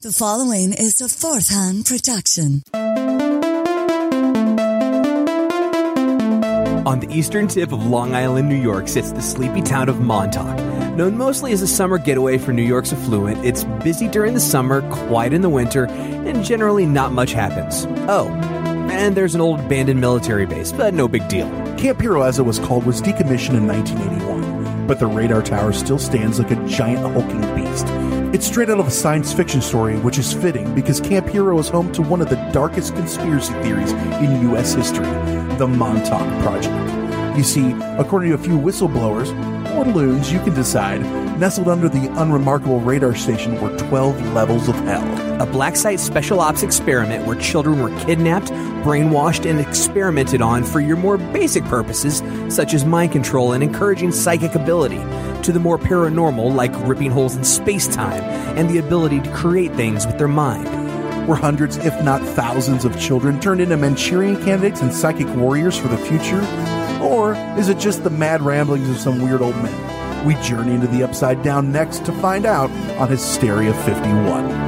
The following is a fourth hand production. On the eastern tip of Long Island, New York, sits the sleepy town of Montauk. Known mostly as a summer getaway for New York's affluent, it's busy during the summer, quiet in the winter, and generally not much happens. Oh, and there's an old abandoned military base, but no big deal. Camp Hero, as it was called, was decommissioned in 1981, but the radar tower still stands like a giant hulking beast. It's straight out of a science fiction story, which is fitting because Camp Hero is home to one of the darkest conspiracy theories in U.S. history the Montauk Project. You see, according to a few whistleblowers, or loons, you can decide, nestled under the unremarkable radar station were 12 levels of hell. A black site special ops experiment where children were kidnapped, brainwashed, and experimented on for your more basic purposes, such as mind control and encouraging psychic ability, to the more paranormal, like ripping holes in space time and the ability to create things with their mind. Were hundreds, if not thousands, of children turned into Manchurian candidates and psychic warriors for the future? Or is it just the mad ramblings of some weird old men? We journey into the upside down next to find out on Hysteria 51.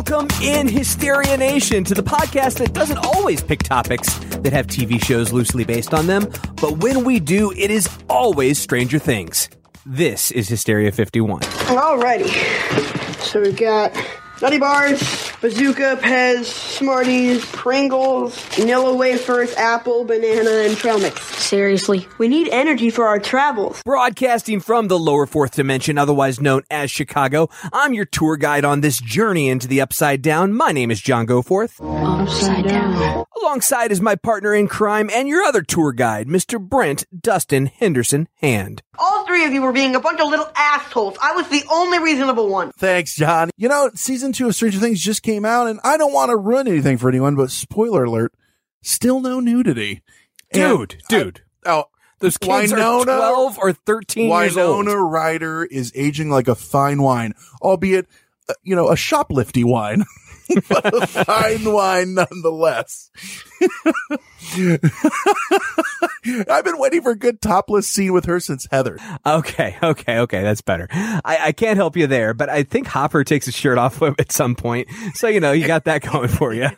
Welcome in Hysteria Nation to the podcast that doesn't always pick topics that have TV shows loosely based on them, but when we do, it is always Stranger Things. This is Hysteria 51. Alrighty. So we've got Nutty Bars, Bazooka, Pez, Smarties, Pringles, Vanilla Wafers, Apple, Banana, and Trail Mix. Seriously. We need energy for our travels. Broadcasting from the lower fourth dimension, otherwise known as Chicago, I'm your tour guide on this journey into the upside down. My name is John Goforth. Upside down. Alongside is my partner in crime and your other tour guide, Mr. Brent Dustin Henderson Hand. All three of you were being a bunch of little assholes. I was the only reasonable one. Thanks, John. You know, season two of Stranger Things just came out, and I don't want to ruin anything for anyone, but spoiler alert, still no nudity. Dude, And dude. I- oh, Those kids Winona- are 12 or 13 years old. Winona Ryder is aging like a fine wine, albeit, uh, you know, a shoplifty wine, but a fine wine nonetheless. I've been waiting for a good topless scene with her since Heather. Okay, okay, okay, that's better. I, I can't help you there, but I think Hopper takes his shirt off at some point. So, you know, you got that going for you.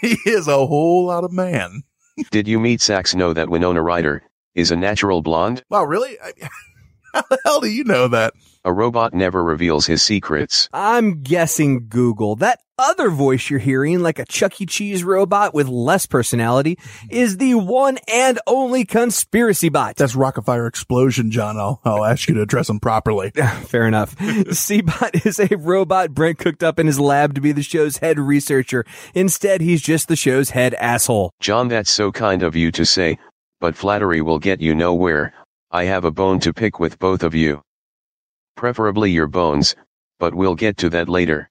He is a whole lot of man. Did you meet Sax know that Winona Ryder is a natural blonde? Wow, really? I, how the hell do you know that? A robot never reveals his secrets. I'm guessing Google. That other voice you're hearing, like a Chuck E. Cheese robot with less personality, is the one and only conspiracy bot. That's Rockafire Explosion, John. I'll, I'll ask you to address him properly. Fair enough. Seabot is a robot Brent cooked up in his lab to be the show's head researcher. Instead, he's just the show's head asshole. John, that's so kind of you to say, but flattery will get you nowhere. I have a bone to pick with both of you. Preferably your bones, but we'll get to that later.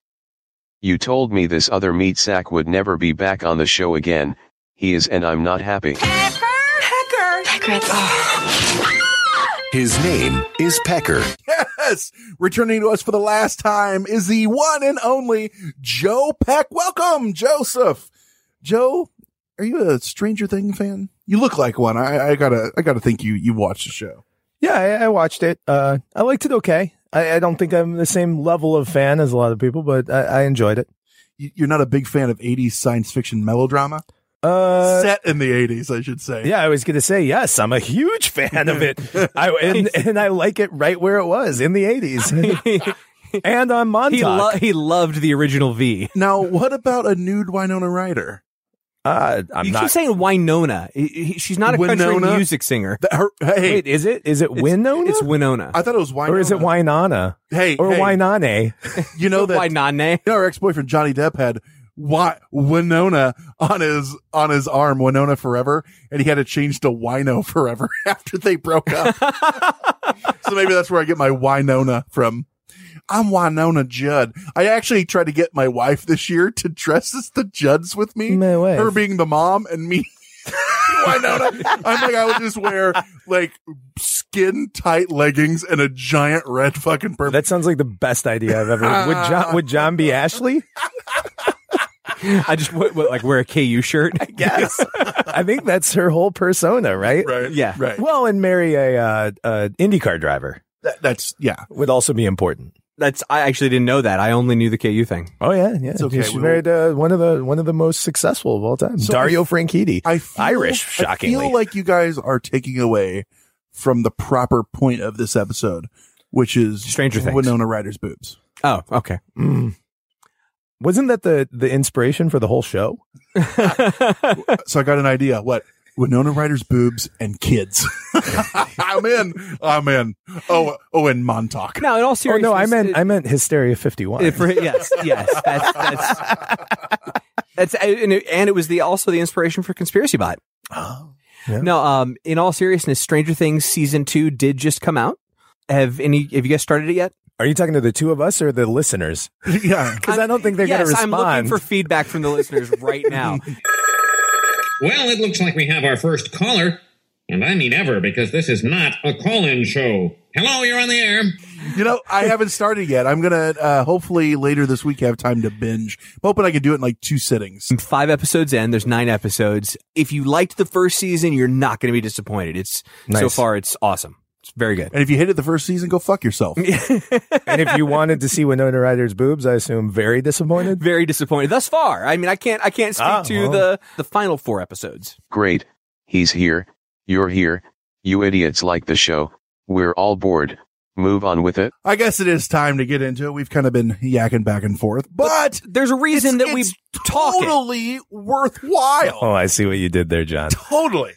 You told me this other meat sack would never be back on the show again. He is, and I'm not happy. Pecker, Pecker, Pecker. His name is Pecker. Yes, returning to us for the last time is the one and only Joe Peck. Welcome, Joseph. Joe, are you a Stranger Thing fan? You look like one. I, I gotta, I gotta think you you watched the show. Yeah, I, I watched it. Uh, I liked it okay. I, I don't think I'm the same level of fan as a lot of people, but I, I enjoyed it. You- You're not a big fan of 80s science fiction melodrama? Uh, Set in the 80s, I should say. yeah, I was going to say yes. I'm a huge fan of it. I and, and I like it right where it was in the 80s and on Montauk. He, lo- he loved the original V. Now, what about a nude Winona Ryder? Uh, I'm you not. keep saying Winona. He- he- She's not a country Winona? music singer. That- her- hey, Wait, is it is it It's- Winona It's Winona. I thought it was Winona. or is it Winona Hey, or hey, Winane? You know that Winona. you know, our ex-boyfriend Johnny Depp had Wi- Winona on his on his arm, Winona Forever, and he had to change to Wino Forever after they broke up. so maybe that's where I get my Winona from. I'm Wynonna Judd. I actually tried to get my wife this year to dress as the Judds with me. No way. Her being the mom and me. Winona. I'm like, I would just wear like skin tight leggings and a giant red fucking purple. That sounds like the best idea I've ever. Would John would John be Ashley? I just w- w- like wear a KU shirt. I guess. I think that's her whole persona, right? Right. Yeah. Right. Well, and marry a uh, uh, IndyCar driver That- that's yeah. would also be important. That's I actually didn't know that. I only knew the KU thing. Oh yeah, yeah. It's okay. She We'll- married uh, one of the one of the most successful of all time, So Dario I- Franchitti. I feel, Irish, shockingly. I feel like you guys are taking away from the proper point of this episode, which is Stranger Things. Winona Ryder's boobs. Oh, okay. Mm. Wasn't that the the inspiration for the whole show? So I got an idea. What? Winona Ryder's boobs and kids. I'm in. I'm in. Oh, oh, and Montauk. No, in all Oh seriousness, no, I meant it- I meant Hysteria fifty one. it- for, yes, yes, that's that's that's and it, and it was the also the inspiration for Conspiracy Bot. Oh, yeah. No, um, in all seriousness, Stranger Things season two did just come out. Have any? Have you guys started it yet? Are you talking to the two of us or the listeners? yeah. Because I don't think they're yes, going to respond. I'm looking for feedback from the listeners right now. Well, it looks like we have our first caller. And I mean ever, because this is not a call in show. Hello, you're on the air. You know, I haven't started yet. I'm gonna uh, hopefully later this week have time to binge. I'm hoping I can do it in like two sittings. Five episodes in. There's nine episodes. If you liked the first season, you're not going to be disappointed. It's so far, it's awesome. It's very good. And if you hated the first season, go fuck yourself. and if you wanted to see Winona Ryder's boobs, I assume very disappointed. Very disappointed thus far. I mean, I can't. I can't speak Ah, to well. the the final four episodes. Great. He's here. You're here. You idiots like the show. We're all bored. Move on with it. I guess it is time to get into it. We've kind of been yakking back and forth, but There's a reason that we it's talk it. totally worthwhile. Oh, I see what you did there, John. Totally.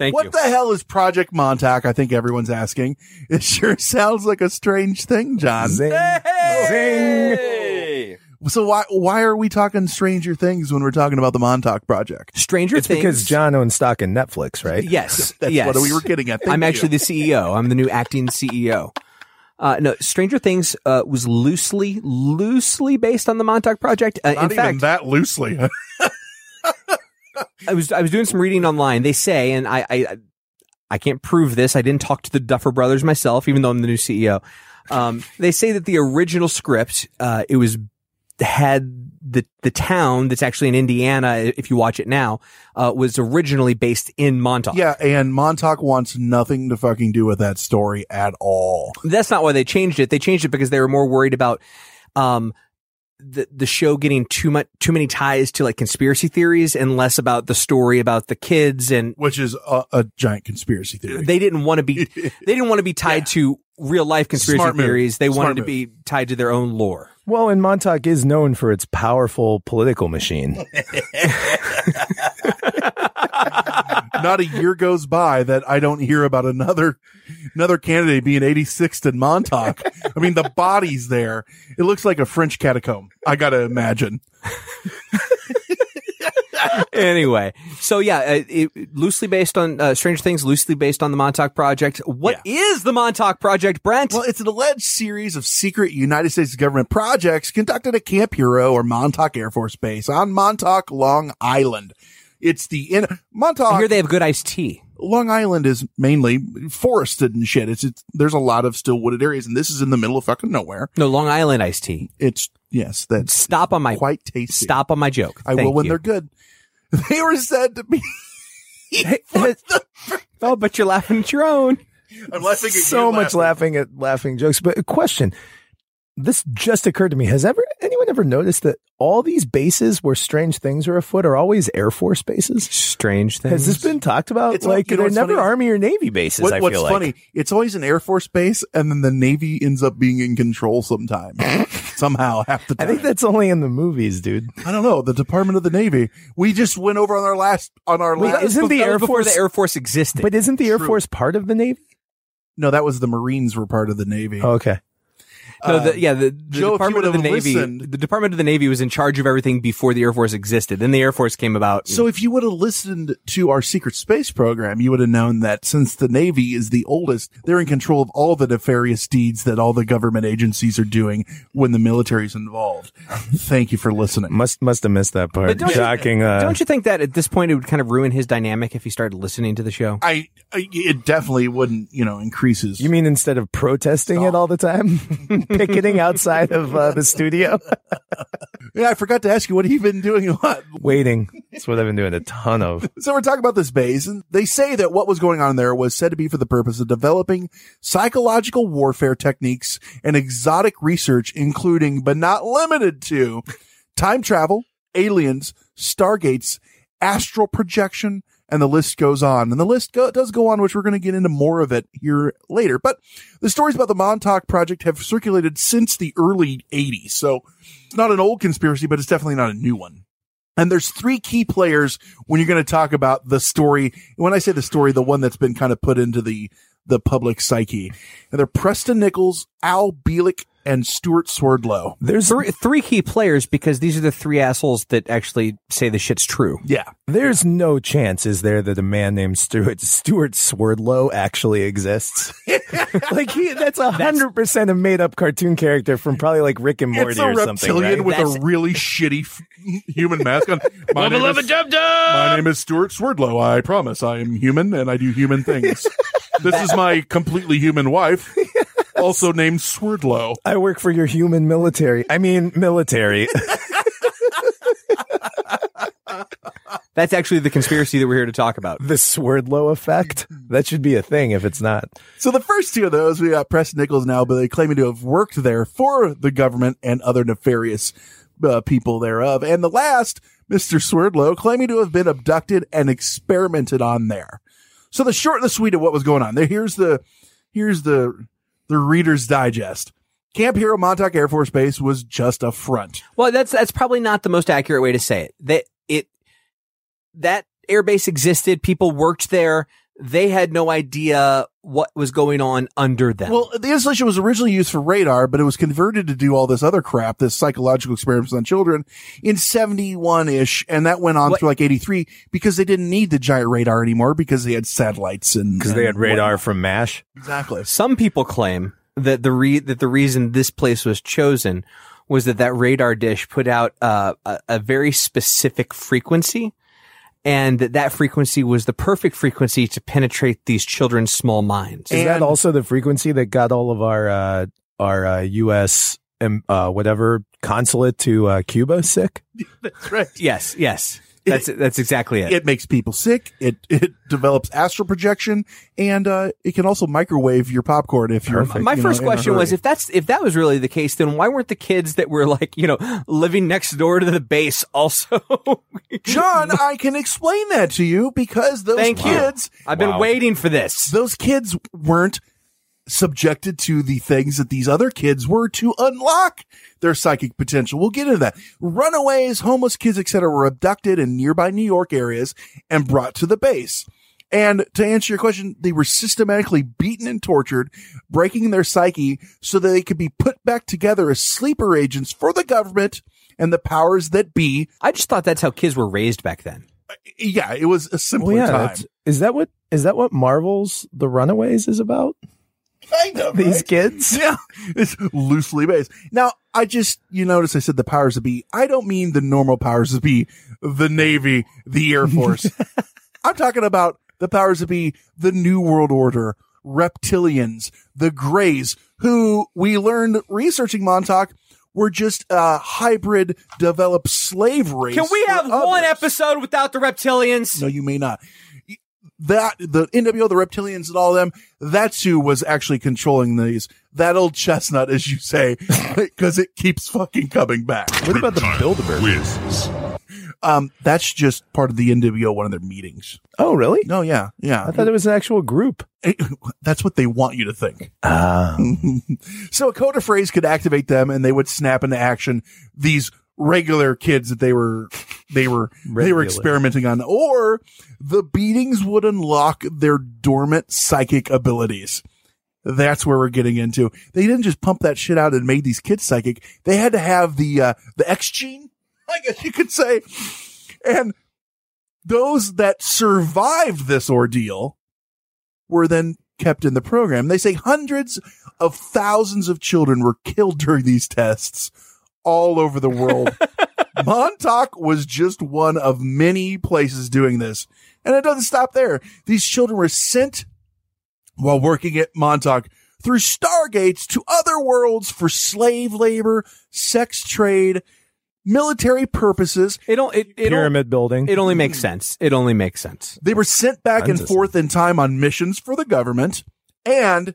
Thank what you. the hell is Project Montauk? I think everyone's asking. It sure sounds like a strange thing, John. Zing, zing. So why why are we talking Stranger Things when we're talking about the Montauk Project? Stranger It's Things. because John owns stock in Netflix, right? Yes, That's yes. what we were getting at. Thank I'm you. actually the CEO. I'm the new acting CEO. Uh, no, Stranger Things uh, was loosely, loosely based on the Montauk Project. Uh, Not in even fact, that loosely. I was I was doing some reading online. They say, and I I I can't prove this. I didn't talk to the Duffer Brothers myself, even though I'm the new CEO. Um, they say that the original script, uh, it was had the the town that's actually in Indiana. If you watch it now, uh, was originally based in Montauk. yeah, and Montauk wants nothing to fucking do with that story at all. That's not why they changed it. They changed it because they were more worried about um the the show getting too much too many ties to like conspiracy theories and less about the story about the kids and Which is a, a giant conspiracy theory. they didn't want to be they didn't want to be tied to real life conspiracy Smart move. theories. They Smart wanted to be tied to their own lore. Well, and Montauk is known for its powerful political machine. Not a year goes by that I don't hear about another another candidate being 86th in Montauk. I mean, the body's there. It looks like a French catacomb. I gotta imagine. anyway, so yeah, uh, it, loosely based on uh, Stranger Things, loosely based on the Montauk Project. What is the Montauk Project, Brent? Well, it's an alleged series of secret United States government projects conducted at Camp Hero or Montauk Air Force Base on Montauk, Long Island. It's the in Montauk. I hear they have good iced tea. Long Island is mainly forested and shit. It's, it's there's a lot of still wooded areas, and this is in the middle of fucking nowhere. No, Long Island iced tea. It's yes, that's Stop on my quite tasty. stop on my joke. I Thank will when you. they're good. They were said to be. oh, but you're laughing at your own. I'm laughing at so you much laughing at laughing jokes. But a question. This just occurred to me. Has ever anyone ever noticed that all these bases where strange things are afoot are always Air Force bases? Strange things. Has this been talked about? It's like you know they're never funny? Army or Navy bases. What, I what's feel like. funny? It's always an Air Force base, and then the Navy ends up being in control sometime, somehow half the time. I think that's only in the movies, dude. I don't know. The Department of the Navy. We just went over on our last on our Wait, last. isn't the Air Force? the Air Force existed. but isn't the Air True. Force part of the Navy? no, that was the Marines were part of the Navy. Oh, okay. No, the, yeah, the, the Joe, Department of the Navy, listened- the Department of the Navy was in charge of everything before the Air Force existed. Then the Air Force came about. So if you would have listened to our secret space program, you would have known that since the Navy is the oldest, they're in control of all the nefarious deeds that all the government agencies are doing when the military is involved. Thank you for listening. Must must have missed that part. But don't you- uh, Don't you think that at this point it would kind of ruin his dynamic if he started listening to the show? I, I it definitely wouldn't, you know, increase his. You mean instead of protesting it all the time, picketing outside of uh, the studio, yeah, I forgot to ask you what have you been doing a lot. waiting? That's what I've been doing a ton of. So we're talking about this base, and they say that what was going on there was said to be for the purpose of developing psychological warfare techniques and exotic research, including but not limited to time travel, aliens, stargates, astral projection, and the list goes on. And the list go- does go on, which we're going to get into more of it here later. But the stories about the Montauk Project have circulated since the early 80s. So it's not an old conspiracy, but it's definitely not a new one. And there's three key players when you're going to talk about the story. When I say the story, the one that's been kind of put into the, the public psyche. And they're Preston Nichols, Al Bielek, and Stewart Swerdlow. There's three, three key players because these are the three assholes that actually say the shit's true. Yeah. There's no chance, is there, that a man named Stuart Stuart Swordlow actually exists? like he, that's a hundred percent a made up cartoon character from probably like Rick and Morty It's a or something. reptilian right? with That's- a really shitty f- human mask on. My name, is, my name is Stuart Swordlow. I promise I am human and I do human things. this is my completely human wife, also named Swordlow. I work for your human military. I mean, military. That's actually the conspiracy that we're here to talk about. the Swordlow effect. That should be a thing if it's not. So the first two of those, we got Press Nichols now, but they claiming to have worked there for the government and other nefarious uh, people thereof. And the last, Mr. Swordlow, claiming to have been abducted and experimented on there. So the short and the sweet of what was going on there. Here's the, here's the, the Reader's Digest. Camp Hero Montauk Air Force Base was just a front. Well, that's that's probably not the most accurate way to say it. That it that airbase existed, people worked there. They had no idea what was going on under them. Well, the installation was originally used for radar, but it was converted to do all this other crap, this psychological experiments on children in 71-ish. And that went on What- through like 83 because they didn't need the giant radar anymore because they had satellites and. Because they had radar whatnot. from MASH. Exactly. Some people claim that the re- that the reason this place was chosen was that that radar dish put out uh, a, a very specific frequency, and that that frequency was the perfect frequency to penetrate these children's small minds. Is that also the frequency that got all of our uh, our uh, U.S. um, uh, whatever consulate to uh, Cuba sick? That's right. yes, yes, that's that's exactly it. It makes people sick. It, it develops astral projection and, uh, it can also microwave your popcorn if you're. My you first in a question was if that's if that was really the case, then why weren't the kids that were like you know living next door to the base also? John, I can explain that to you because those Thank you. kids, I've been Wow. waiting for this. those kids weren't subjected to the things that these other kids were to unlock their psychic potential. We'll get into that. Runaways, homeless kids, etc., were abducted in nearby New York areas and brought to the base. And to answer your question, they were systematically beaten and tortured, breaking their psyche so that they could be put back together as sleeper agents for the government and the powers that be. I just thought that's how kids were raised back then. Yeah, it was a simpler Well, yeah, time. that's- is that what is that what Marvel's The Runaways is about? Kind of, These right? kids? Yeah, it's loosely based. Now, I just, you notice I said the powers that be. I don't mean the normal powers that be, the Navy, the Air Force. I'm talking about the powers that be, the New World Order, reptilians, the Greys, who we learned researching Montauk were just a hybrid developed slave race. Can we have one others. episode without the reptilians? No, you may not. That the NWO, the reptilians, and all them. That's who was actually controlling these. That old chestnut, as you say, because it keeps fucking coming back. What about the Bilderbergers? Um, that's just part of the NWO, one of their meetings. Oh, really? No, yeah, yeah. I thought it was an actual group. That's what they want you to think. Ah. so a code of phrase could activate them, and they would snap into action these regular kids that they were they were they were experimenting on, or the beatings would unlock their dormant psychic abilities. That's where we're getting into. They didn't just pump that shit out and made these kids psychic. They had to have the uh, the X gene, I guess you could say. And those that survived this ordeal were then kept in the program. They say hundreds of thousands of children were killed during these tests all over the world. Montauk was just one of many places doing this. And it doesn't stop there. These children were sent while working at Montauk through stargates to other worlds for slave labor, sex trade, military purposes. It don't, it, it Pyramid building. It only makes sense. It only makes sense. They were sent back Tons and of forth in time on missions for the government and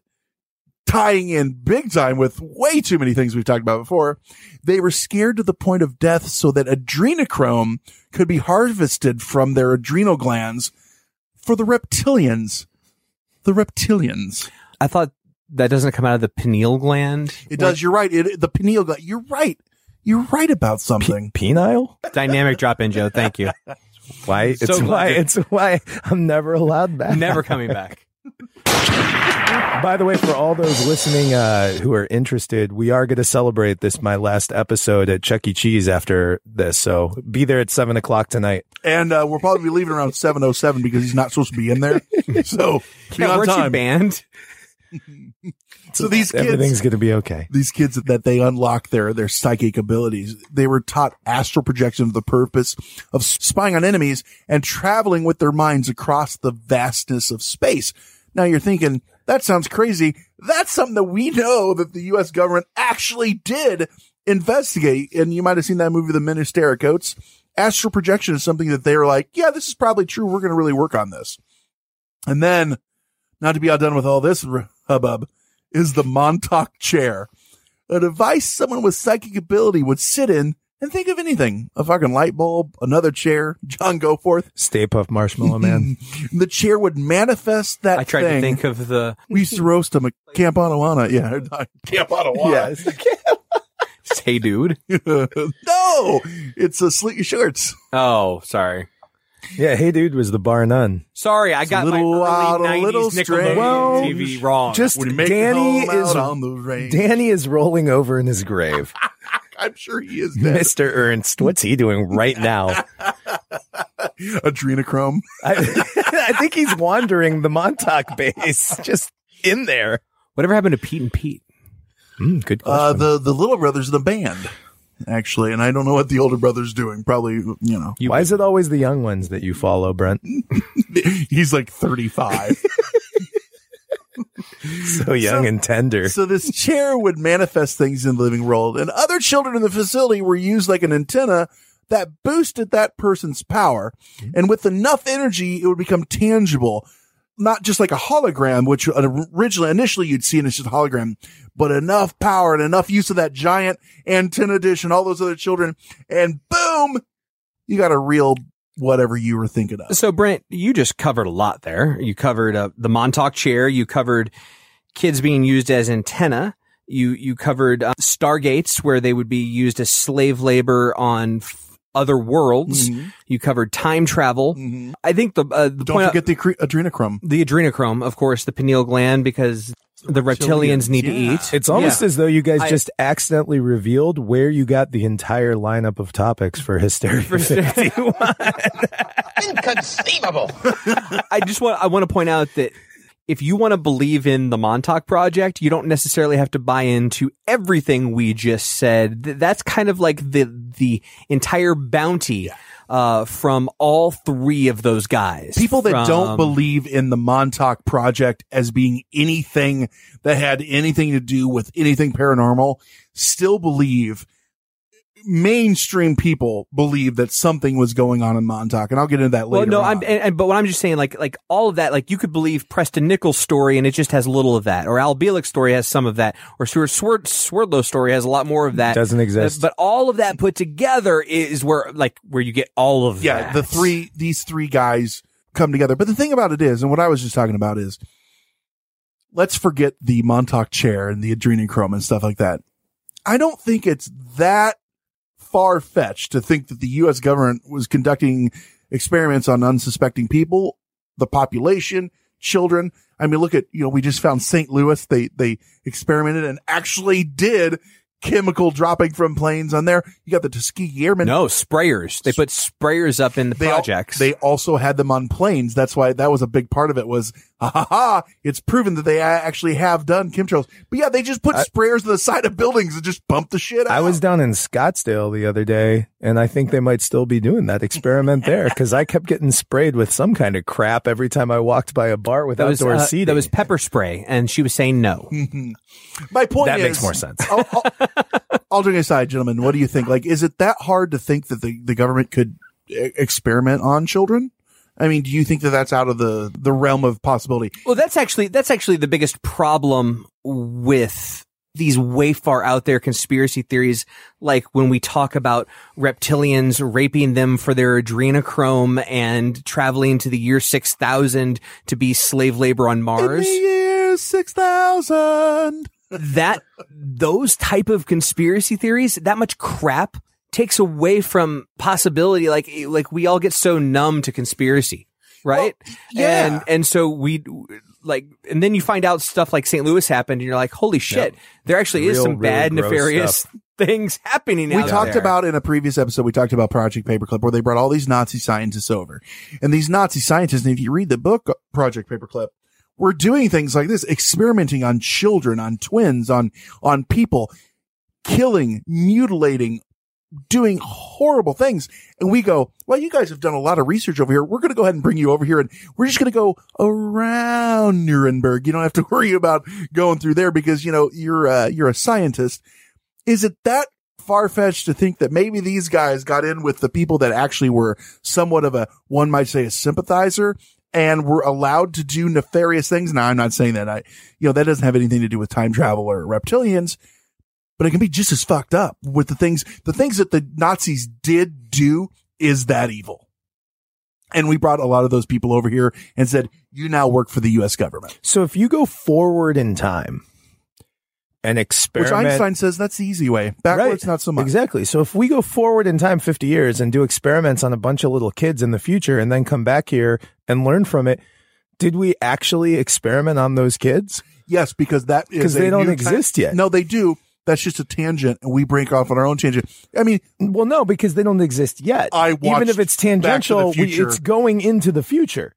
tying in big time with way too many things we've talked about before. They were scared to the point of death so that adrenochrome could be harvested from their adrenal glands for the reptilians. The reptilians. I thought that doesn't come out of the pineal gland. It does. You're right. It, the pineal gland. You're right. You're right about something. Penile? Dynamic drop in, Joe. Thank you. Why? It's So why. It's why I'm never allowed back. Never coming back. By the way, for all those listening uh, who are interested, we are going to celebrate this my last episode at Chuck E. Cheese after this. So be there at seven o'clock tonight. And uh, we'll probably be leaving around 7.07 because he's not supposed to be in there. So be Yeah, on weren't you time. banned? So these kids, Everything's going to be okay. these kids that they unlock their their psychic abilities. They were taught astral projection for the purpose of spying on enemies and traveling with their minds across the vastness of space. Now you're thinking that sounds crazy. That's something that we know that the U.S. government actually did investigate. And you might have seen that movie, The Men Who Stare at Goats. Astral projection is something that they were like, yeah, this is probably true. We're going to really work on this. And then, not to be outdone with all this hubbub, is the Montauk chair, a device someone with psychic ability would sit in and think of anything. A fucking light bulb, another chair, John Goforth. Stay Puft Marshmallow Man. the chair would manifest that I tried thing. to think of the we used to roast him at Camp Anawana. Yeah. Camp Anawana. hey dude. no, it's Salute Your Shorts. Oh, sorry. yeah. Hey, dude, was the bar none? Sorry, I got my little early out, a little Nickelodeon strange. Well, TV wrong. Just When you make Danny is on the. Danny is rolling over in his grave. I'm sure he is dead. Mr. Ernst, what's he doing right now? Adrenochrome. I, I think he's wandering the Montauk base, just in there. Whatever happened to Pete and Pete? Mm, good Uh, the, the little brother's in the band, actually. And I don't know what the older brother's doing. Probably, you know, Why is it always the young ones that you follow, Brent? he's like 35. So young So- and tender. So this chair would manifest things in the living world, and other children in the facility were used like an antenna that boosted that person's power. Mm-hmm. And with enough energy, it would become tangible, not just like a hologram, which originally, initially you'd see it as just a hologram, but enough power and enough use of that giant antenna dish and all those other children, and boom, you got a real whatever you were thinking of. So, Brent, you just covered a lot there. You covered uh, the Montauk chair. You covered kids being used as antenna. You you covered uh, stargates where they would be used as slave labor on f- other worlds. Mhm. You covered time travel. I think the uh, the Don't forget the adrenochrome. the adrenochrome, of course, the pineal gland, because the reptilians need to eat. It's almost Yeah. as though you guys I- just accidentally revealed where you got the entire lineup of topics for Hysteria 51. Inconceivable. I just want I want to point out that if you want to believe in the Montauk project, you don't necessarily have to buy into everything we just said. That's kind of like the the entire bounty uh, from all three of those guys. People that don't believe in the Montauk project as being anything that had anything to do with anything paranormal still believe mainstream people believe that something was going on in Montauk. And I'll get into that Well, later. no, on. I'm, and, and, but what I'm just saying, like, like all of that, like you could believe Preston Nichols' story and it just has little of that, or Al Bielek's story has some of that, or Stuart Swerd, Swerdlow's story has a lot more of that. Doesn't exist. But, but all of that put together is where, like, where you get all of yeah, that. the three, these three guys come together. But the thing about it is, and what I was just talking about is, let's forget the Montauk chair and the adrenochrome and stuff like that. I don't think it's that far fetched to think that the U.S. government was conducting experiments on unsuspecting people, the population, children. I mean, look at, you know, we just found St. Louis. They, they experimented and actually did chemical dropping from planes on there. You got the Tuskegee Airmen. No, sprayers. They put sprayers up in the They, al- projects. they also had them on planes. That's why that was a big part of it was, ha ha ha, it's proven that they actually have done chemtrails. But yeah, they just put sprayers to the side of buildings and just pump the shit out. I was down in Scottsdale the other day, and I think they might still be doing that experiment there because I kept getting sprayed with some kind of crap every time I walked by a bar with that was, outdoor uh, seating. that was pepper spray, and she was saying no. My point That is, makes more sense. all, all, all joking aside, gentlemen, what do you think? Like, is it that hard to think that the, the government could e- experiment on children? I mean, do you think that that's out of the, the realm of possibility? Well, that's actually that's actually the biggest problem with these way far out there conspiracy theories, like when we talk about reptilians raping them for their adrenochrome and traveling to the year six thousand to be slave labor on Mars. year 6000. that those type of conspiracy theories, that much crap takes away from possibility. Like, like we all get so numb to conspiracy, right? yeah. And, and so we like, and then you find out stuff like St. Louis happened and you're like, holy shit, Yep. there actually is some really bad, nefarious stuff. things happening we out talked there. about in a previous episode, we talked about Project Paperclip where they brought all these Nazi scientists over. And these Nazi scientists, and if you read the book Project Paperclip, were doing things like this, experimenting on children, on twins, on, on people, killing, mutilating, doing horrible things. And we go, well, you guys have done a lot of research over here. We're going to go ahead and bring you over here and we're just going to go around Nuremberg. You don't have to worry about going through there because, you know, you're, uh, you're a scientist. Is it that far fetched to think that maybe these guys got in with the people that actually were somewhat of a, one might say a sympathizer and were allowed to do nefarious things? Now, I'm not saying that I, you know, that doesn't have anything to do with time travel or reptilians, but it can be just as fucked up with the things, the things that the Nazis did do is that evil. And we brought a lot of those people over here and said, you now work for the U.S. government. so if you go forward in time and experiment, Which Einstein says that's the easy way. Backwards, Right. not so much. Exactly. So if we go forward in time 50 years and do experiments on a bunch of little kids in the future and then come back here and learn from it, did we actually experiment on those kids? Yes, because that is 'Cause a they don't exist yet. No, they do. That's just a tangent, and we break off on our own tangent. I mean, Well, no, because they don't exist yet. I Even if it's Back to the tangential, we, it's going into the future.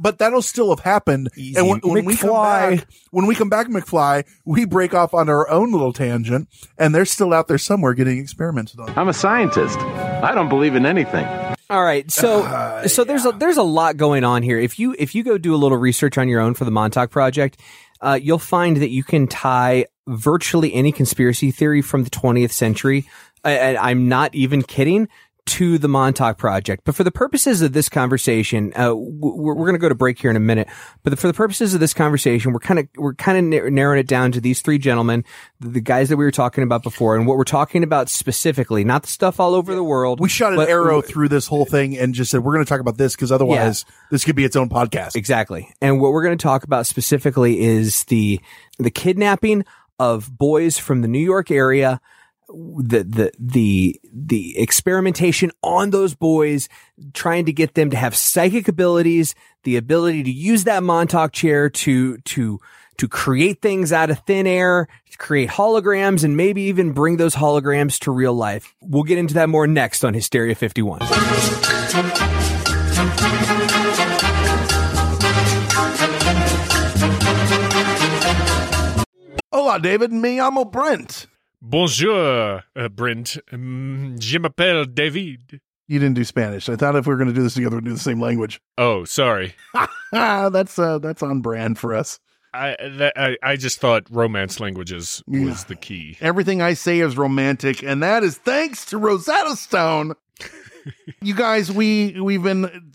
but that'll still have happened. Easy. And when, when we come back, when we come back, McFly, we break off on our own little tangent, and they're still out there somewhere getting experimented on. I'm a scientist. I don't believe in anything. All right, so so there's a, there's a lot going on here. If you if you go do a little research on your own for the Montauk Project, uh, you'll find that you can tie virtually any conspiracy theory from the 20th century. And I'm not even kidding. To the Montauk Project, but for the purposes of this conversation, uh, we're, we're going to go to break here in a minute. But for the purposes of this conversation, we're kind of we're kind of narrowing it down to these three gentlemen, the, the guys that we were talking about before, and what we're talking about specifically, not the stuff all over the world. We shot an but- arrow through this whole thing and just said we're going to talk about this because otherwise this could be its own podcast. Exactly. And what we're going to talk about specifically is the the kidnapping of boys from the New York area, the the the the experimentation on those boys, trying to get them to have psychic abilities, the ability to use that Montauk chair to to to create things out of thin air, to create holograms, and maybe even bring those holograms to real life. We'll get into that more next on Hysteria 51. Hola, David. Me llamo Brent. Bonjour, uh, Brent. Um, je m'appelle David. You didn't do Spanish. I thought if we were going to do this together, we'd do the same language. Oh, sorry. That's uh, that's on brand for us. I, that, I I just thought romance languages was Yeah. the key. Everything I say is romantic, and that is thanks to Rosetta Stone. you guys, we we've been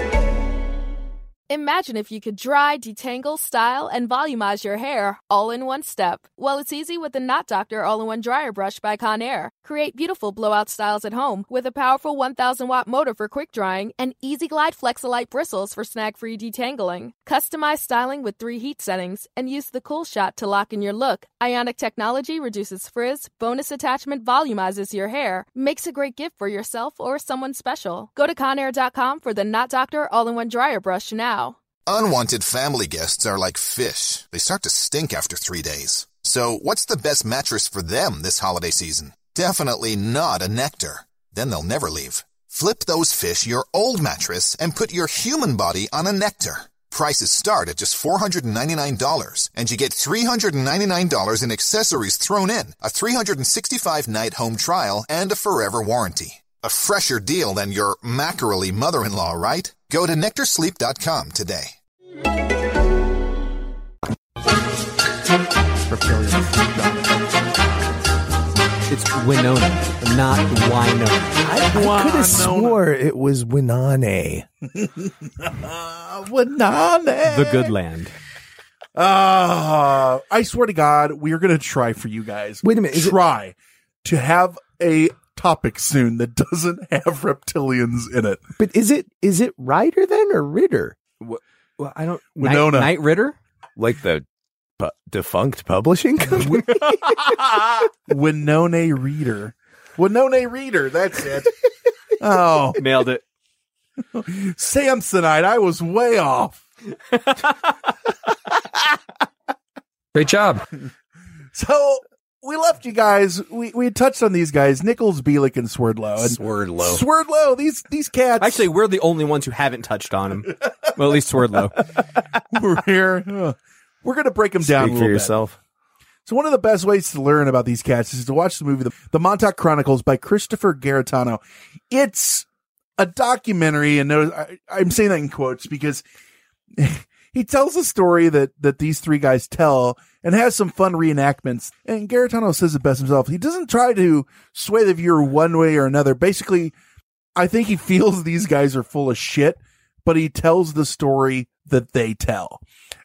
Imagine if you could dry, detangle, style, and volumize your hair all in one step. Well, it's easy with the Knot Doctor All in One Dryer Brush by Conair. Create beautiful blowout styles at home with a powerful 1000 watt motor for quick drying and Easy Glide Flexolite bristles for snag free detangling. Customize styling with three heat settings and use the cool shot to lock in your look. Ionic technology reduces frizz, bonus attachment volumizes your hair, makes a great gift for yourself or someone special. Go to Conair.com for the Knot Doctor All in One Dryer Brush now. Unwanted family guests are like fish. They start to stink after three days. So what's the best mattress for them this holiday season? Definitely not a Nectar. Then they'll never leave. Flip those fish your old mattress and put your human body on a Nectar. Prices start at just $499 and you get $399 in accessories thrown in, a 365 night home trial, and a forever warranty. A fresher deal than your mackerel mother-in-law, right? Go to nectarsleep.com today. It's Winona, not Winona. I, I could have swore it was Winane. Banana. The good land. Uh, I swear to God, we are going to try for you guys. Wait a minute, is it- Try to have a topic soon that doesn't have reptilians in it. But is it is it Ryder then or Ritter? Well, I don't. Winona. Knight, Knight Ridder? Like the pu- defunct publishing company. Winona Reader. Winona Reader. That's it. Oh, Nailed it. Samsonite. I was way off. Great job. So we left you guys. We we touched on these guys: Nichols, Bielek, and Swerdlow. And Swerdlow. Swerdlow. These these cats. Actually, we're the only ones who haven't touched on them. Well, at least Swordlow. we're here. Uh, We're gonna break them down. Speak a for little bit. yourself. So one of the best ways to learn about these cats is to watch the movie The, the Montauk Chronicles by Christopher Garetano. It's a documentary, and notice- I, I'm saying that in quotes because he tells a story that that these three guys tell and has some fun reenactments. And Garetano says it best himself. He doesn't try to sway the viewer one way or another. Basically, I think he feels these guys are full of shit, but he tells the story that they tell.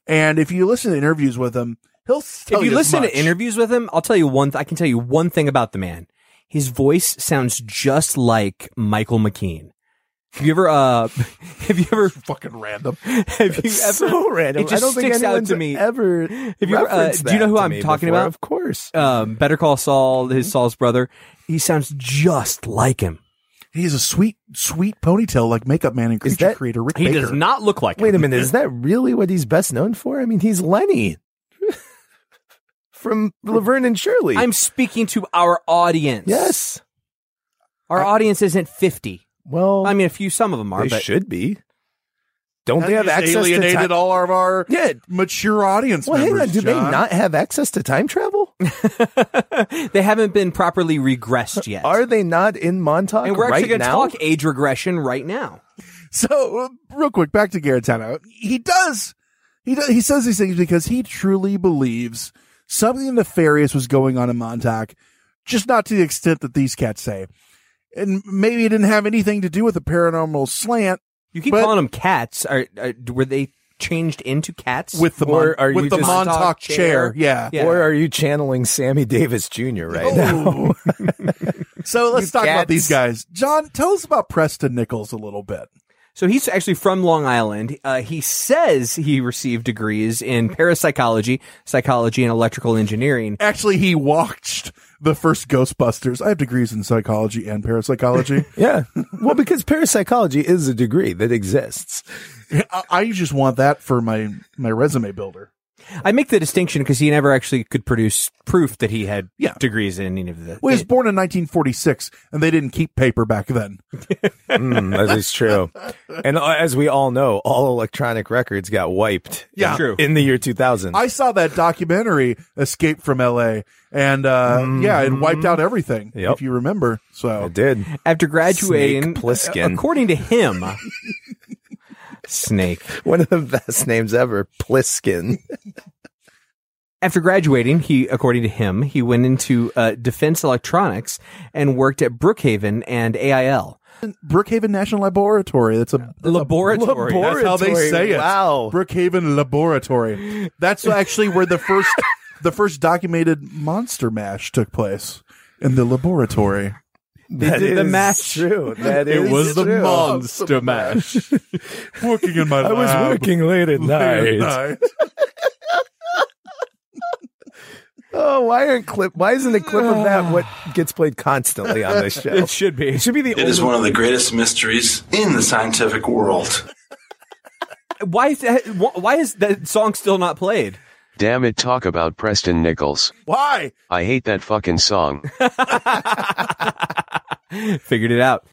And if you listen to interviews with him, he'll tell if you as listen much. to interviews with him, I'll tell you one. Th- I can tell you one thing about the man. His voice sounds just like Michael McKean. Have you ever? uh Have you ever? fucking random. Have you ever? so random. It just I don't think sticks out anyone's to me. ever. Have you ever, uh, do you know who I'm talking before. about? Of course. Um, Better Call Saul, his Saul's brother. He sounds just like him. He has a sweet, sweet ponytail like Makeup Man and Creature that- Creator Rick He Baker. does not look like Wait him. a minute. Is that really what he's best known for? I mean, he's Lenny from Laverne and Shirley. I'm speaking to our audience. yes. Our audience isn't 50. Well, I mean, a few, some of them are, they but should be. Don't That they have access alienated to time? all of our Yeah. mature audience Well, hang members. on. Do they not have access to time travel? they haven't been properly regressed yet. Are they not in Montauk and we're right actually going to now? talk age regression right now. So, uh, real quick, back to Garetano. He does, he does, he says these things because he truly believes something nefarious was going on in Montauk, just not to the extent that these cats say. And maybe it didn't have anything to do with the paranormal slant You keep But- calling them cats. Are, are were they changed into cats? with the, Or Mon- are you with the just- Montauk chair. Yeah. Yeah. Or are you channeling Sammy Davis Jr. right oh. now? So let's You talk about these guys. John, tell us about Preston Nichols a little bit. So he's actually from Long Island. Uh, he says he received degrees in parapsychology, psychology, and electrical engineering. Actually, he watched the first Ghostbusters. I have degrees in psychology and parapsychology. yeah. Well, because parapsychology is a degree that exists. I, I just want that for my my resume builder. I make the distinction because he never actually could produce proof that he had Yeah. degrees in any of the. Well, he was born in 1946, and they didn't keep paper back then. Mm, that is true. And uh, as we all know, all electronic records got wiped. Yeah. in- True. In the year 2000. I saw that documentary, Escape from L.A., and uh, yeah, it wiped out everything. Yep. If you remember, so I did. After graduating, Snake Plissken. according to him, Snake. One of the best names ever, Plissken. After graduating, he, according to him, he went into uh, defense electronics and worked at Brookhaven and AIL. Brookhaven National Laboratory. That's a that's a- Laboratory. That's how they say it. Wow. Brookhaven Laboratory. That's actually where the first the first documented monster mash took place in the laboratory. That did the is mash. True. That It is was the monster oh, mash. working in my I was working late at late at night. night. Oh, why aren't clip? Why isn't a clip of that what gets played constantly on this show? It should be. It should be the It is one of the greatest mysteries in the scientific world. Why is that, why is that song still not played? Damn it, talk about Preston Nichols. Why? I hate that fucking song. Figured it out.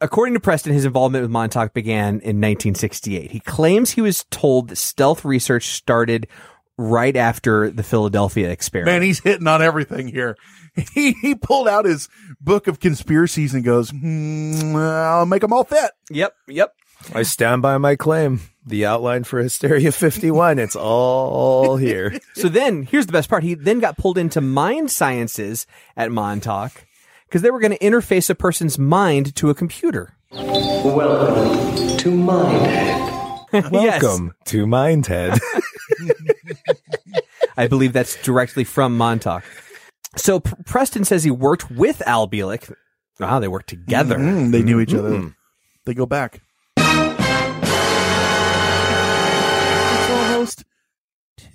According to Preston, his involvement with Montauk began in 1968. He claims he was told that stealth research started right after the Philadelphia experiment. Man, he's hitting on everything here. He he pulled out his book of conspiracies and goes, hmm, "I'll make them all fit." Yep, yep. I stand by my claim. The outline for Hysteria 51. It's all here. So then, here's the best part. He then got pulled into mind sciences at Montauk because they were going to interface a person's mind to a computer. Welcome to Mindhead. Welcome to Mindhead. I believe that's directly from Montauk. So P- Preston says he worked with Al Bielek. Wow, they worked together. Mm, they knew each other. Mm. They go back.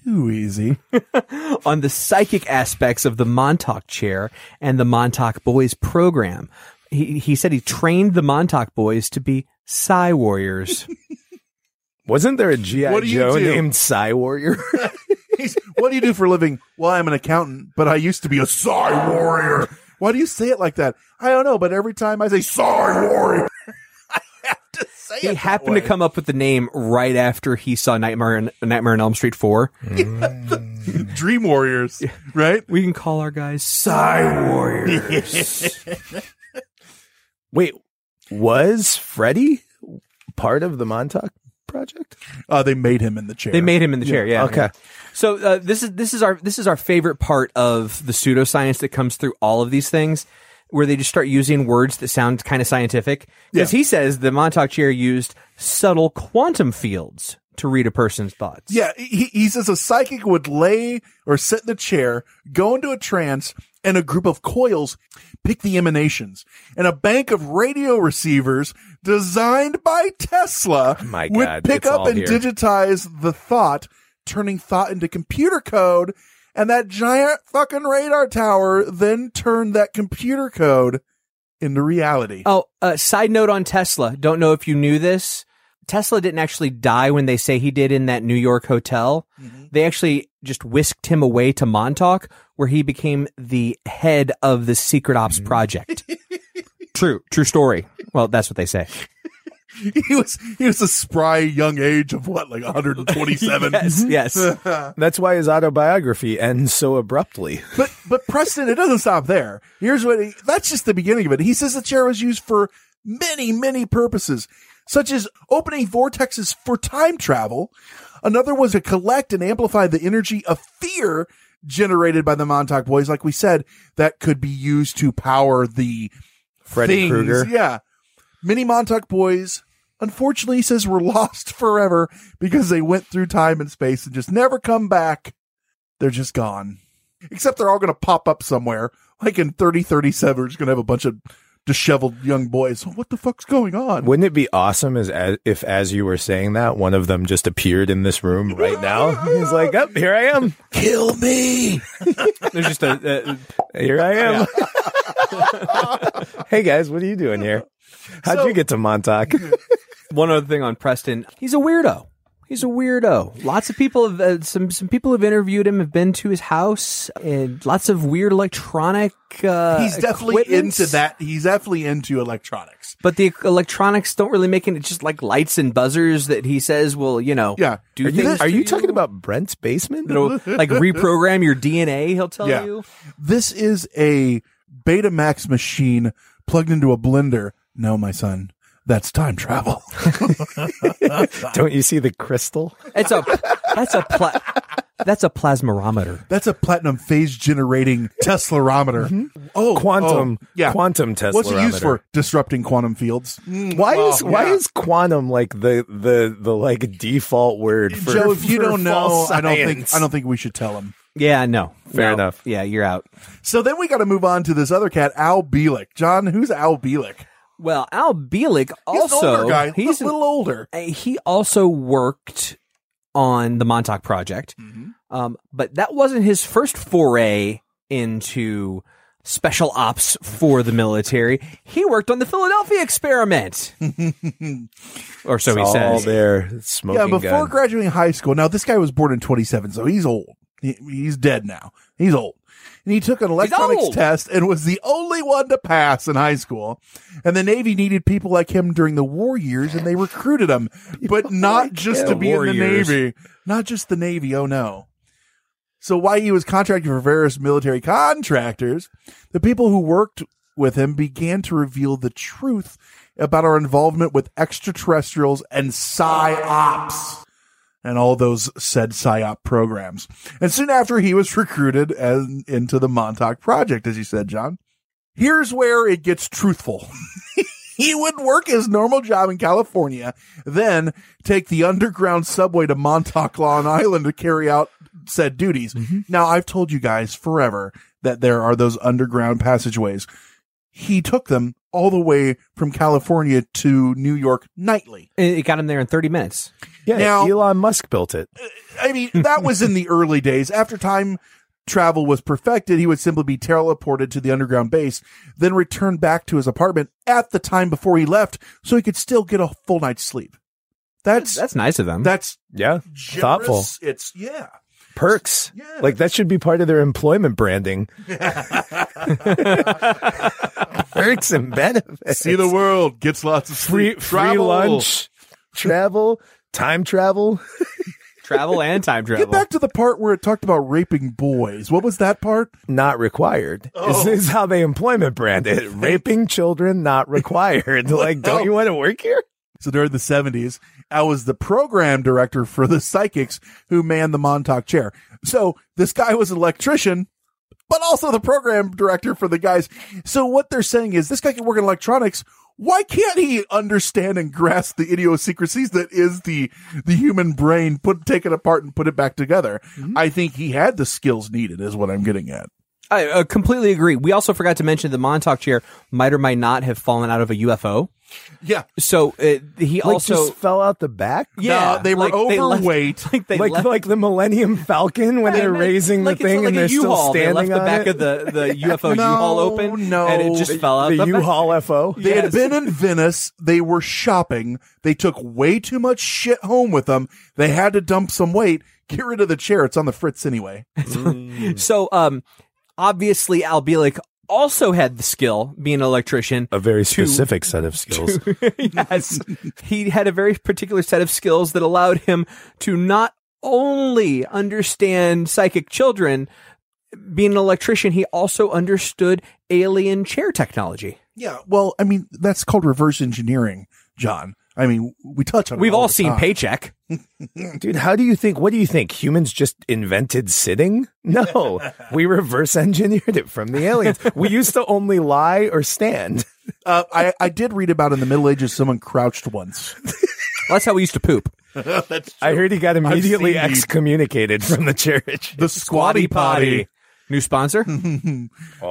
Too easy. on the psychic aspects of the Montauk chair and the Montauk Boys program. He, he said he trained the Montauk Boys to be Psy Warriors. Wasn't there a GI What do you Joe do? named Psy Warrior? He's, what do you do for a living? Well, I'm an accountant, but I used to be a Psy warrior. Why do you say it like that? I don't know, but every time I say Psy warrior, I have to say he it. happened to come up with the name right after he saw Nightmare in, Nightmare on Elm Street 4. Dream Warriors, right? We can call our guys Psy Warriors. Wait, was Freddy part of the Montauk project? Uh, they made him in the chair. They made him in the chair. Yeah. Okay. So uh, this is this is our this is our favorite part of the pseudoscience that comes through all of these things, where they just start using words that sound kind of scientific. Because Yeah. he says the Montauk chair used subtle quantum fields to read a person's thoughts. Yeah, he, he says a psychic would lay or sit in the chair, go into a trance, and a group of coils pick the emanations. And a bank of radio receivers designed by Tesla My would pick up and here. digitize the thought, turning thought into computer code. And that giant fucking radar tower then turned that computer code into reality. Oh, uh, side note on Tesla. Don't know if you knew this. Tesla didn't actually die when they say he did in that New York hotel. They actually just whisked him away to Montauk, where he became the head of the secret ops project. true, true story. Well, that's what they say. he was he was a spry young age of what, like 127? yes, yes. That's why his autobiography ends so abruptly. But but Preston, it doesn't stop there. Here's what he, that's just the beginning of it. He says the chair was used for many, many purposes, such as opening vortexes for time travel. Another was to collect and amplify the energy of fear generated by the Montauk boys, like we said, that could be used to power the Freddy. Krueger. Yeah. Many Montauk boys, unfortunately, he says were lost forever because they went through time and space and just never come back. They're just gone. Except they're all going to pop up somewhere. Like in 3037, we're just going to have a bunch of disheveled young boys. What the fuck's going on? Wouldn't it be awesome as, as if, as you were saying that, one of them just appeared in this room right now? He's like, "Up here I am. Kill me. There's just a, Here I am." hey guys, what are you doing here? How'd So- you get to Montauk? One other thing on Preston. He's a weirdo. He's a weirdo. Lots of people have uh, some some people have interviewed him, have been to his house, and lots of weird electronic. Uh, He's definitely equipments. into that. He's definitely into electronics. But the electronics don't really make it. It's just like lights and buzzers that he says will, you know, Yeah. do Are you, are to you talking about Brent's basement? you know, like reprogram your DNA? He'll tell Yeah. you. This is a Betamax machine plugged into a blender. No, my son, that's time travel. Don't you see the crystal? It's a that's a pla- that's a plasmarometer. That's a platinum phase generating Teslarometer. Mm-hmm. Oh, oh, Quantum, oh, yeah. quantum Tesla. What's it used for? Disrupting quantum fields. Mm, why Oh, is why yeah. is quantum like the the the like default word for Joe? If you for don't know, false I don't think? I don't think we should tell him. Yeah, no, Fair No. enough. Yeah, you're out. So then we got to move on to this other cat, Al Bielek. John, who's Al Bielek? Well, Al Bielek He's also an older guy. he's He's a little older. Uh, he also worked on the Montauk Project, Mm-hmm. um, but that wasn't his first foray into special ops for the military. He worked on the Philadelphia experiment, or so he It's all says. there smoking yeah, before gun. graduating high school. Now this guy was born in 27, so he's old. He, he's dead now. He's old. And he took an electronics test and was the only one to pass in high school. And the Navy needed people like him during the war years and they recruited him, but not like just him. to be in the years. Navy. Not just the Navy. Oh no. So while he was contracted for various military contractors, the people who worked with him began to reveal the truth about our involvement with extraterrestrials and psyops and all those said psyop programs. And soon after he was recruited as, into the Montauk Project, as you said, John. Here's where it gets truthful. he would work his normal job in California, then take the underground subway to Montauk, Long Island to carry out said duties. Mm-hmm. Now, I've told you guys forever that there are those underground passageways. he took them all the way from California to New York nightly. It got him there in 30 minutes. Yeah, Now- Elon Musk built it. Uh, I mean, that was in the early days. After time travel was perfected, he would simply be teleported to the underground base, then return back to his apartment at the time before he left so he could still get a full night's sleep. That's That's nice of them. that's Yeah, generous. thoughtful It's yeah. perks. Yeah. Like that should be part of their employment branding. perks and benefits. See the world, gets lots of free free travel. lunch, travel, time travel. Travel and time travel. Get back to the part where it talked about raping boys. What was that part? Not required. Oh. This is how they employment brand it. Raping children not required. like, don't you oh. want to work here? So during the 70s, I was the program director for the psychics who manned the Montauk chair. So this guy was an electrician, but also the program director for the guys. So what they're saying is this guy can work in electronics. Why can't he understand and grasp the idiosyncrasies that is the the human brain put take it apart and put it back together? I think he had the skills needed is what I'm getting at. I uh, completely agree. We also forgot to mention the Montauk chair might or might not have fallen out of a UFO. Yeah. So uh, he Like also just fell out the back. yeah No, they were like left- overweight. like they like left, like the Millennium Falcon when they're raising the thing like and a they're still U-Haul. They standing left the back it. of the the UFO No, U-Haul open, no. and it just fell out. the the. U-Haul FO. They had been in Venice. They were shopping. They took way too much shit home with them. They had to dump some weight. Get rid of the chair. It's on the fritz anyway. So, um, obviously, Al Bielek also had the skill, being an electrician. A very specific set of skills. yes, he had a very particular set of skills that allowed him to not only understand psychic children. Being an electrician, he also understood alien chair technology. Yeah. Well, I mean, that's called reverse engineering, John. I mean, we touch on. We've all the seen time. Paycheck. Dude, how do you think? What do you think? Humans just invented sitting? No, we reverse engineered it from the aliens. We used to only lie or stand. Uh, I, I did read about in the Middle Ages someone crouched once. That's how we used to poop. that's I heard he got immediately excommunicated from the church. the squatty potty. New sponsor.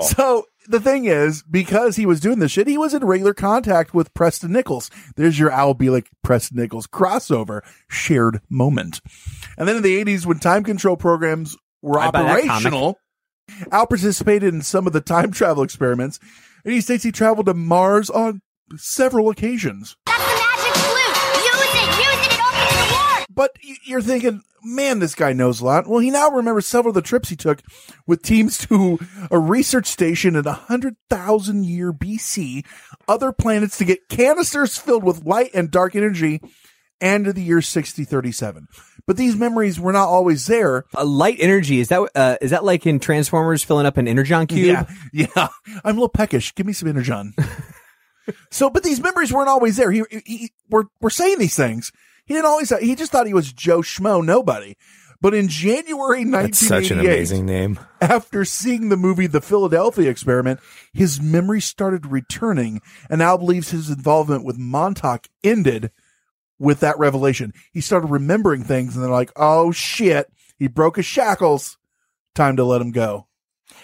So the thing is, because he was doing this shit, he was in regular contact with Preston Nichols. There's your Al Bielek Preston Nichols crossover shared moment. And then in the 80s, when time control programs were I buy that comic. operational, Al participated in some of the time travel experiments, and he states he traveled to Mars on several occasions. But you're thinking, man, this guy knows a lot. Well, he now remembers several of the trips he took with teams to a research station in 100,000 year BC, other planets to get canisters filled with light and dark energy, and to the year 6037. But these memories were not always there. Uh, light energy is that uh, is that like in Transformers filling up an energon cube? Yeah, yeah. I'm a little peckish. Give me some energon. so, but these memories weren't always there. He, he, we're, we're saying these things. He didn't always, he just thought he was Joe Schmo, nobody. But in January 1988, That's such an amazing name. after seeing the movie The Philadelphia Experiment, his memory started returning and now believes his involvement with Montauk ended with that revelation. He started remembering things and they're like, oh shit, he broke his shackles. Time to let him go.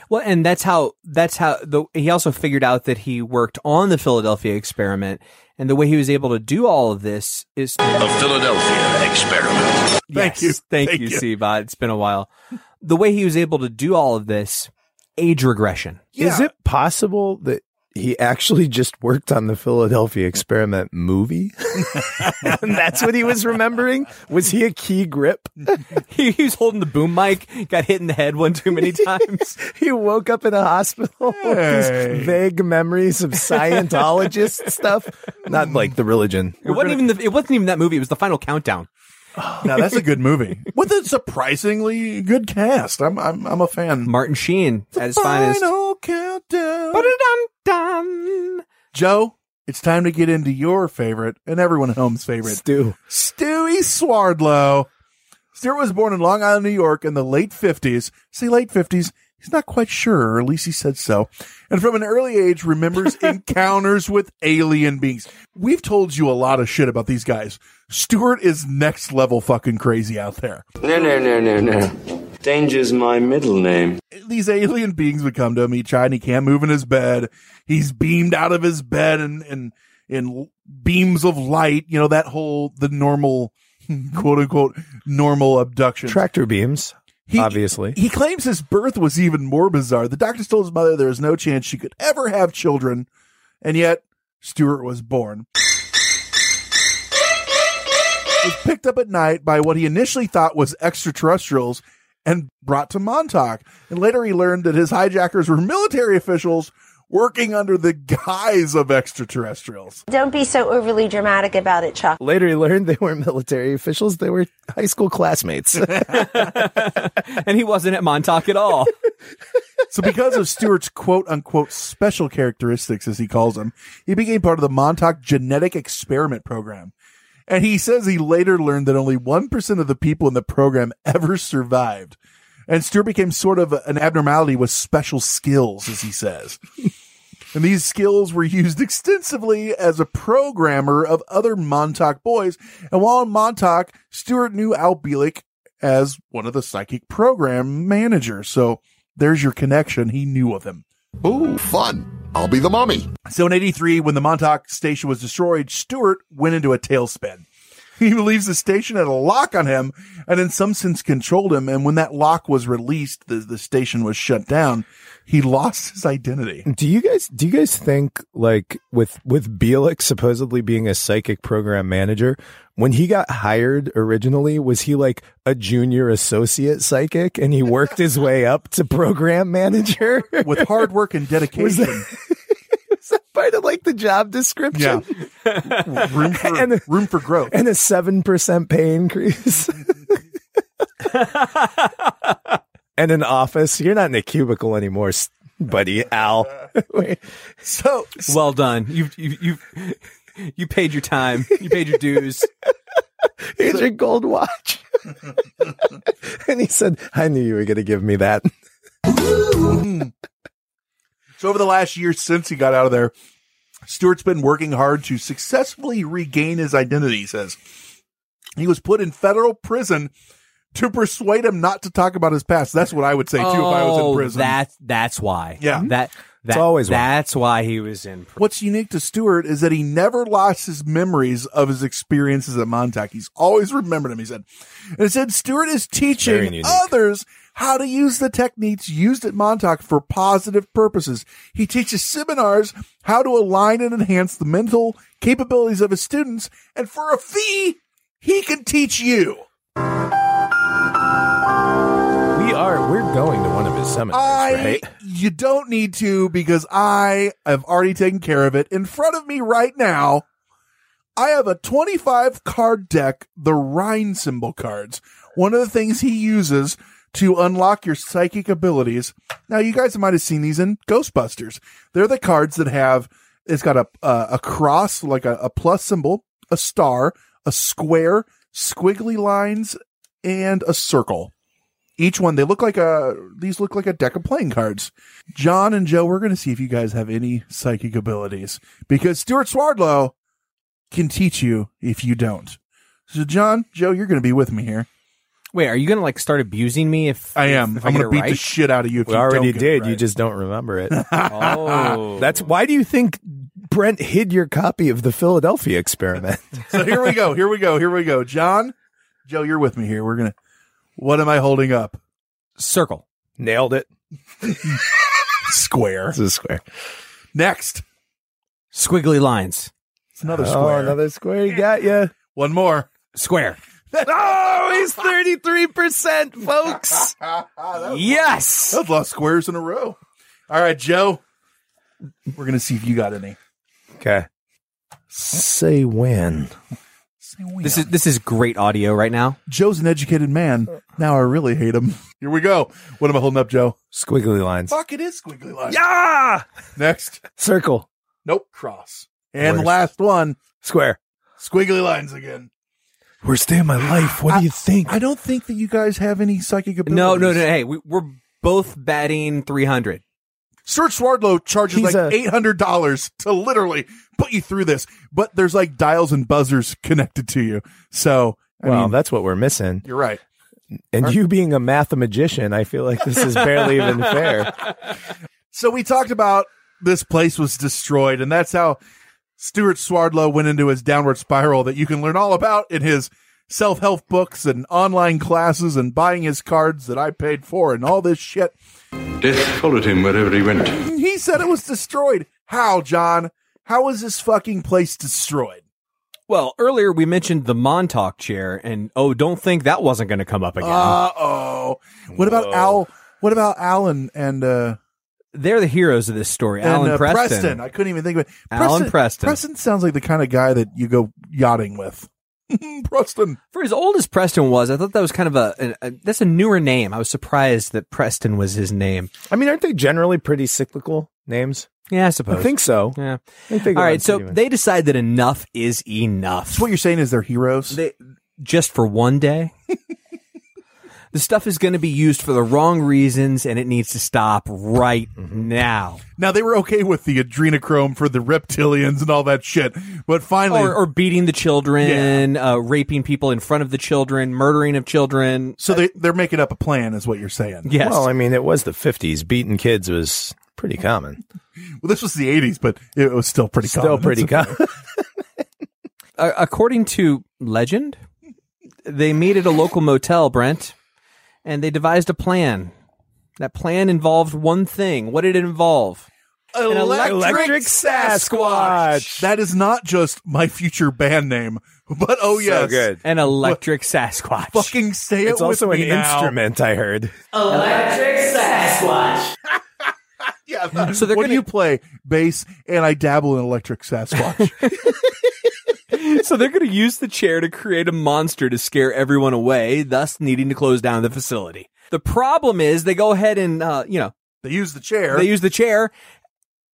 Well, and that's how that's how the he also figured out that he worked on the Philadelphia experiment, and the way he was able to do all of this is The Philadelphia experiment. Thank you. thank, Thank you, you. Siva. Uh, it's been a while. The way he was able to do all of this, age regression. Is it possible that he actually just worked on the Philadelphia experiment movie? and that's what he was remembering? Was he a key grip? he, he was holding the boom mic, got hit in the head one too many times. he woke up in a hospital with these vague memories of Scientologist stuff. Not like the religion. It wasn't even the, it wasn't even that movie. It was the final countdown. Now that's a good movie with a surprisingly good cast. I'm I'm I'm a fan. Martin Sheen at his finest. Final countdown. Ba-da-dum-dum. Joe, it's time to get into your favorite and everyone at home's favorite, Stu. Stewie Swerdlow. Stewart was born in Long Island, New York in the late 50s. See, late 50s. He's not quite sure, or at least he said so. And from an early age remembers encounters with alien beings. We've told you a lot of shit about these guys. Stewart is next level fucking crazy out there. No, no, no, no, no. Danger's my middle name. These alien beings would come to him. He tried and he can't move in his bed. He's beamed out of his bed and, and, in beams of light, you know, that whole, the normal, quote unquote, normal abduction. Tractor beams, He- obviously. He claims his birth was even more bizarre. The doctors told his mother there was no chance she could ever have children, and yet Stewart was born. Was picked up at night by what he initially thought was extraterrestrials and brought to Montauk. And later he learned that his hijackers were military officials working under the guise of extraterrestrials. Don't be so overly dramatic about it, Chuck. Later, he learned they weren't military officials; they were high school classmates. and he wasn't at Montauk at all. So because of Stewart's quote unquote special characteristics, as he calls them, he became part of the Montauk Genetic Experiment Program. And he says he later learned that only 1% of the people in the program ever survived. And Stewart became sort of an abnormality with special skills, as he says. and these skills were used extensively as a programmer of other Montauk boys. And while in Montauk, Stewart knew Al Bielek as one of the psychic program managers. So there's your connection. He knew of him. Ooh, fun. I'll be the mummy. So in 83, when the Montauk station was destroyed, Stewart went into a tailspin. He believes the station had a lock on him and in some sense controlled him. And when that lock was released, the, the station was shut down. He lost his identity. Do you guys do you guys think like with with Bielek supposedly being a psychic program manager, when he got hired originally, was he like a junior associate psychic and he worked his way up to program manager with hard work and dedication? Was that, was that part of like the job description? Yeah. room for And- room for growth. And a seven percent pay increase. And an office. You're not in a cubicle anymore, buddy. Al. So Well done. You you you you paid your time. You paid your dues. Here's your gold watch. and he said, I knew you were going to give me that. So over the last year since he got out of there, Stewart's been working hard to successfully regain his identity, he says. He was put in federal prison to persuade him not to talk about his past. That's what I would say too if I was in Oh, prison. That's that's why. Yeah. That that always why. that's why he was in. prison. What's unique to Stewart is that he never lost his memories of his experiences at Montauk. He's always remembered him. he said. And it said Stewart is teaching others how to use the techniques used at Montauk for positive purposes. He teaches seminars how to align and enhance the mental capabilities of his students, and for a fee, he can teach you. Going to one of his seminars, I right? you don't need to because I have already taken care of it. In front of me right now, I have a 25 card deck, the Rhine symbol cards. One of the things he uses to unlock your psychic abilities. Now, you guys might have seen these in Ghostbusters. They're the cards that have, it's got a, uh, a cross, like a, a plus symbol, a star, a square, squiggly lines, and a circle each one they look like a these look like a deck of playing cards. John and joe we're going to see if you guys have any psychic abilities because stewart swerdlow can teach you if you don't. So john joe you're going to be with me here. Wait, are you gonna like start abusing me if i am. If i'm going to it beat the shit out of you if We you already don't get it did. You just don't remember it. Oh, That's why do you think Brent hid your copy of the Philadelphia experiment? so here we go here we go here we go. John joe you're with me here. We're going to what am i holding up circle. Nailed it. square It's a square. next Squiggly lines. it's another Oh, square another square. You got you. one more Square. Oh, he's 33%, folks. Yes. I've lost squares in a row. All right, Joe. We're gonna see if you got any. Okay. Say when. This is this is great audio right now. Joe's an educated man. Uh, uh. Now I really hate him. Here we go. What am I holding up, Joe? Squiggly lines. Fuck, it is squiggly lines. Yeah. Next. Circle. Nope. Cross. And Worst. last one. Square. Squiggly lines again. Worst day of my life. What I, do you think? I don't think that you guys have any psychic abilities. No, no, no. Hey, we, we're both batting 300. Serge Swerdlow charges He's like eight hundred dollars to literally put you through this, but there's like dials and buzzers connected to you. So, I well, mean, that's what we're missing. You're right. And Aren't... you being a mathematician, I feel like this is barely even fair. So we talked about this place was destroyed, and that's how Stewart Swerdlow went into his downward spiral that you can learn all about in his self help books and online classes and buying his cards that I paid for and all this shit. Death followed him wherever he went. He said it was destroyed. How, John? How was this fucking place destroyed? Well, earlier we mentioned the Montauk chair, and oh, don't think that wasn't going to come up again. Uh oh. What about Al? What about Alan and uh They're the heroes of this story. and Alan uh, Preston. I couldn't even think of it. Alan Preston. Preston sounds like the kind of guy that you go yachting with. Preston. For as old as Preston was, I thought that was kind of a, a, a that's a newer name. I was surprised that Preston was his name. I mean, aren't they generally pretty cyclical names? Yeah, I suppose. I think so. Yeah. Think All right, so much. they decide that enough is enough. So what you're saying is they're heroes? They just for one day. the stuff is going to be used for the wrong reasons, and it needs to stop right Mm-hmm. now. Now they were okay with the adrenochrome for the reptilians and all that shit, but finally, Or, or beating the children, uh, raping people in front of the children, murdering of children. so they they're making up a plan, is what you're saying. Yes. Well, I mean, it was the 50s. Beating kids was pretty common. Well, this was the 80s, but it was still pretty Still common. pretty common. Uh, according to legend, they meet at a local motel, Brent, and they devised a plan. That plan involved one thing. What did it involve? An Electric Sasquatch. That is not just my future band name, but oh So yes, good. An electric Sasquatch. Fucking say it It's also with an me now. instrument, I heard. Electric Sasquatch. Yeah. So they're what gonna- do you play? Bass, and I dabble in electric Sasquatch. so they're going to use the chair to create a monster to scare everyone away, thus needing to close down the facility. The problem is they go ahead and, uh, you know, they use the chair. they use the chair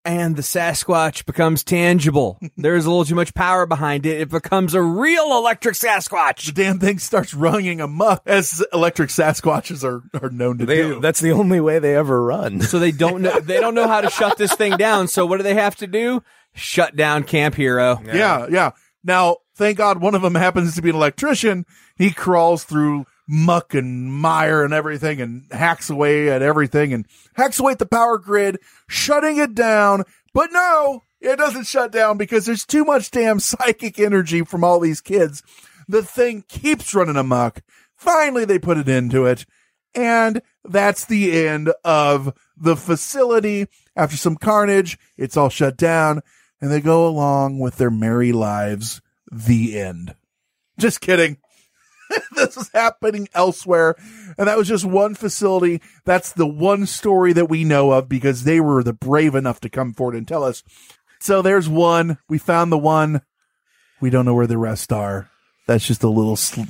and the Sasquatch becomes tangible. There's a little too much power behind it. It becomes a real electric Sasquatch. the damn thing starts running amok, as electric Sasquatches are, are known to They, do. that's the only way they ever run. So they don't know, they don't know how to shut this thing down. So what do they have to do? Shut down Camp Hero. Yeah, yeah. Now, thank God one of them happens to be an electrician. He crawls through muck and mire and everything and hacks away at everything and hacks away at the power grid, shutting it down. But no, it doesn't shut down because there's too much damn psychic energy from all these kids. The thing keeps running amok. Finally, they put it into it. And that's the end of the facility. After some carnage, it's all shut down and they go along with their merry lives. The end. Just kidding. this is happening elsewhere. And that was just one facility. That's the one story that we know of because they were the brave enough to come forward and tell us. So there's one. We found the one. We don't know where the rest are. That's just a little sl-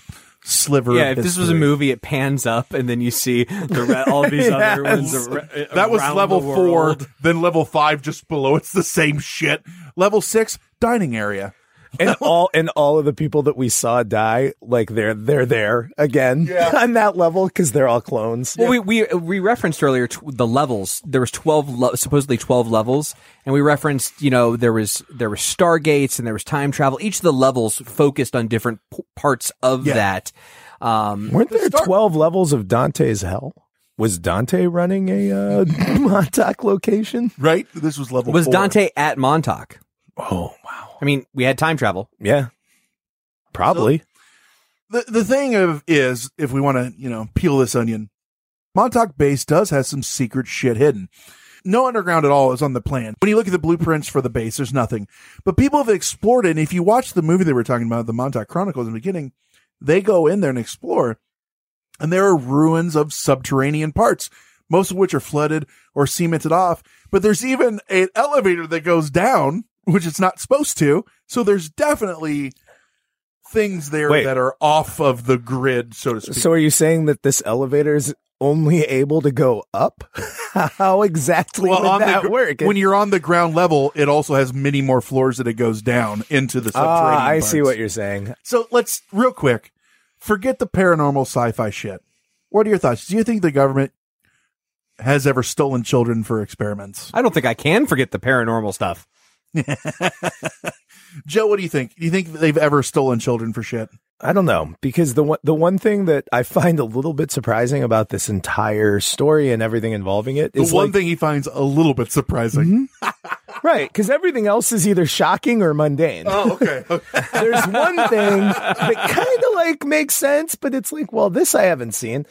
sliver. Yeah, of if this was a movie, it pans up and then you see the re- all these other ones. Ar- that was level the four. Then level five, just below. It's the same shit. Level six, dining area. And all and all of the people that we saw die, like they're they're there again Yeah. on that level because they're all clones. Well, we we we referenced earlier tw- the levels. There was twelve, le- supposedly twelve levels, and we referenced, you know, there was there was stargates and there was time travel. Each of the levels focused on different p- parts of Yeah. that. Um, Weren't there twelve levels of Dante's hell? Was Dante running a uh, Montauk location? Right. This was level. was four. Dante at Montauk? Oh wow, I mean, we had time travel. yeah, probably. the the thing of is if we want to you know peel this onion, Montauk Base does have some secret shit hidden. No underground at all is on the plan. When you look at the blueprints for the base, there's nothing. But people have explored it. And if you watch the movie they were talking about, the Montauk Chronicles in the beginning, they go in there and explore. And there are ruins of subterranean parts, most of which are flooded or cemented off. But there's even an elevator that goes down, which it's not supposed to. So there's definitely things there Wait. that are off of the grid, so to speak. So are you saying that this elevator is only able to go up? How exactly would on that the, work? when you're on the ground level, it also has many more floors that it goes down into the subterranean. Ah, I see what you're saying. So let's real quick forget the paranormal sci-fi shit. What are your thoughts? Do you think the government has ever stolen children for experiments? I don't think I can forget the paranormal stuff. Joe, what do you think? Do you think they've ever stolen children for shit? I don't know because the one the one thing that I find a little bit surprising about this entire story and everything involving it is The one like- thing he finds a little bit surprising. Mm-hmm. right? Because everything else is either shocking or mundane. Oh, okay. There's one thing that kind of like makes sense, but it's like, well, this I haven't seen.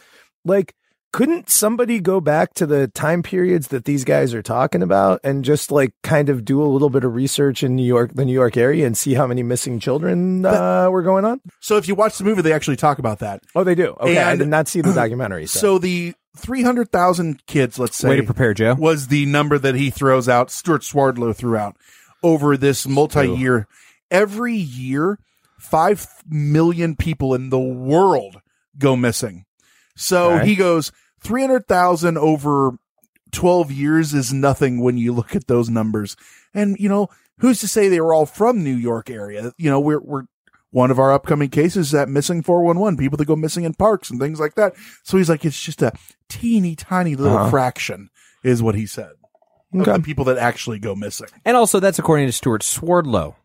Like, couldn't somebody go back to the time periods that these guys are talking about and just like kind of do a little bit of research in New York, the New York area, and see how many missing children uh, were going on? So if you watch the movie, they actually talk about that. Oh, they do. Okay, I did not see the documentary. So, So the 300,000 kids, let's say. Way to prepare, Joe. Was the number that he throws out, Stewart Swerdlow threw out over this multi year. Every year, 5 million people in the world go missing. So Okay. he goes, 300,000 over 12 years is nothing when you look at those numbers. And, you know, who's to say they were all from New York area? You know, we're, we're, one of our upcoming cases is that missing 411, people that go missing in parks and things like that. So he's like, it's just a teeny tiny little Uh-huh. fraction is what he said. Of the people that actually go missing. And also, that's according to Stewart Swerdlow,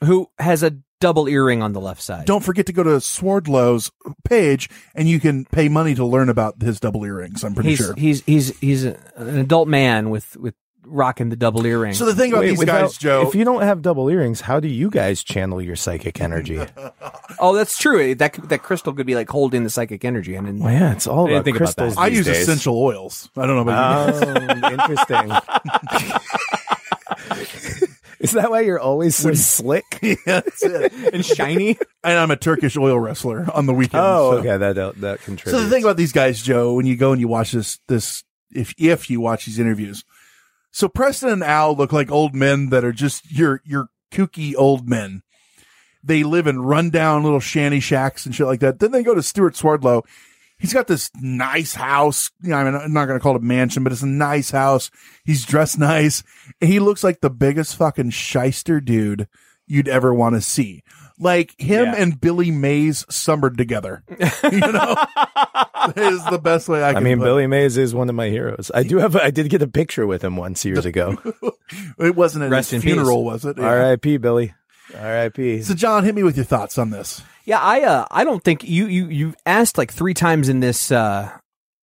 who has a double earring on the left side. Don't forget to go to Swerdlow's page and you can pay money to learn about his double earrings. I'm pretty he's, sure. he's he's he's an adult man with with rocking the double earring. So the thing about Wait, these without- guys, Joe, if you don't have double earrings, how do you guys channel your psychic energy? oh, that's true. That that crystal could be like holding the psychic energy. I didn't. Well, yeah, it's all I about think about crystals. I use days. essential oils. I don't know about you. Oh, interesting. Is that why you're always so slick? yeah, and shiny. and I'm a Turkish oil wrestler on the weekends. Oh, so. okay, that that, that So the thing about these guys, Joe, when you go and you watch this, this, if, if you watch these interviews, so Preston and Al look like old men that are just your, your kooky old men. They live in rundown little shanty shacks and shit like that. Then they go to Stewart Swerdlow. He's got this nice house. You know, I mean, I'm not going to call it a mansion, but it's a nice house. He's dressed nice and he looks like the biggest fucking shyster dude you'd ever want to see. Like him Yeah. and Billy Mays summered together. You know, is the best way I I mean, put Billy Mays is one of my heroes. I do have. I did get a picture with him once years ago. it. It wasn't at Rest his funeral, peace. was it? Yeah. R.I.P. Billy. R.I.P. So, John, hit me with your thoughts on this. Yeah, I uh, I don't think you you you asked like three times in this uh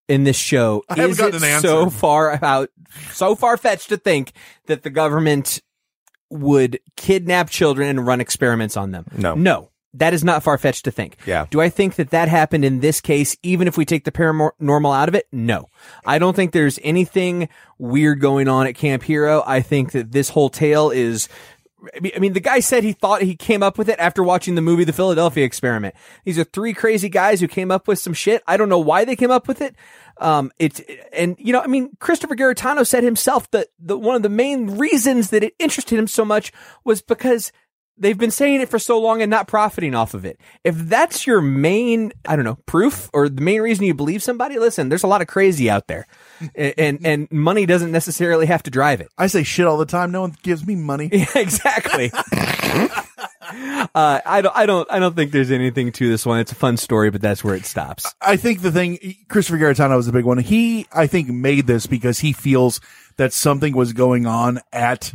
in this show. I haven't is gotten it an answer. so far out so far fetched to think that the government would kidnap children and run experiments on them? No. no. That is not far fetched to think. Yeah. Do I think that that happened in this case, even if we take the paranormal out of it? No. I don't think there's anything weird going on at Camp Hero. I think that this whole tale is I mean- the guy said he thought he came up with it after watching the movie The Philadelphia Experiment. These are three crazy guys who came up with some shit. I don't know why they came up with it. Um, it's, and you know, I mean, Christopher Garetano said himself that the, one of the main reasons that it interested him so much was because they've been saying it for so long and not profiting off of it. If that's your main, I don't know, proof or the main reason you believe somebody, listen, there's a lot of crazy out there and, and, and money doesn't necessarily have to drive it. I say shit all the time. No one gives me money. Yeah, exactly. uh, I don't, I don't, I don't think there's anything to this one. It's a fun story, but that's where it stops. I think the thing, Christopher Garetano was a big one. He, I think, made this because he feels that something was going on at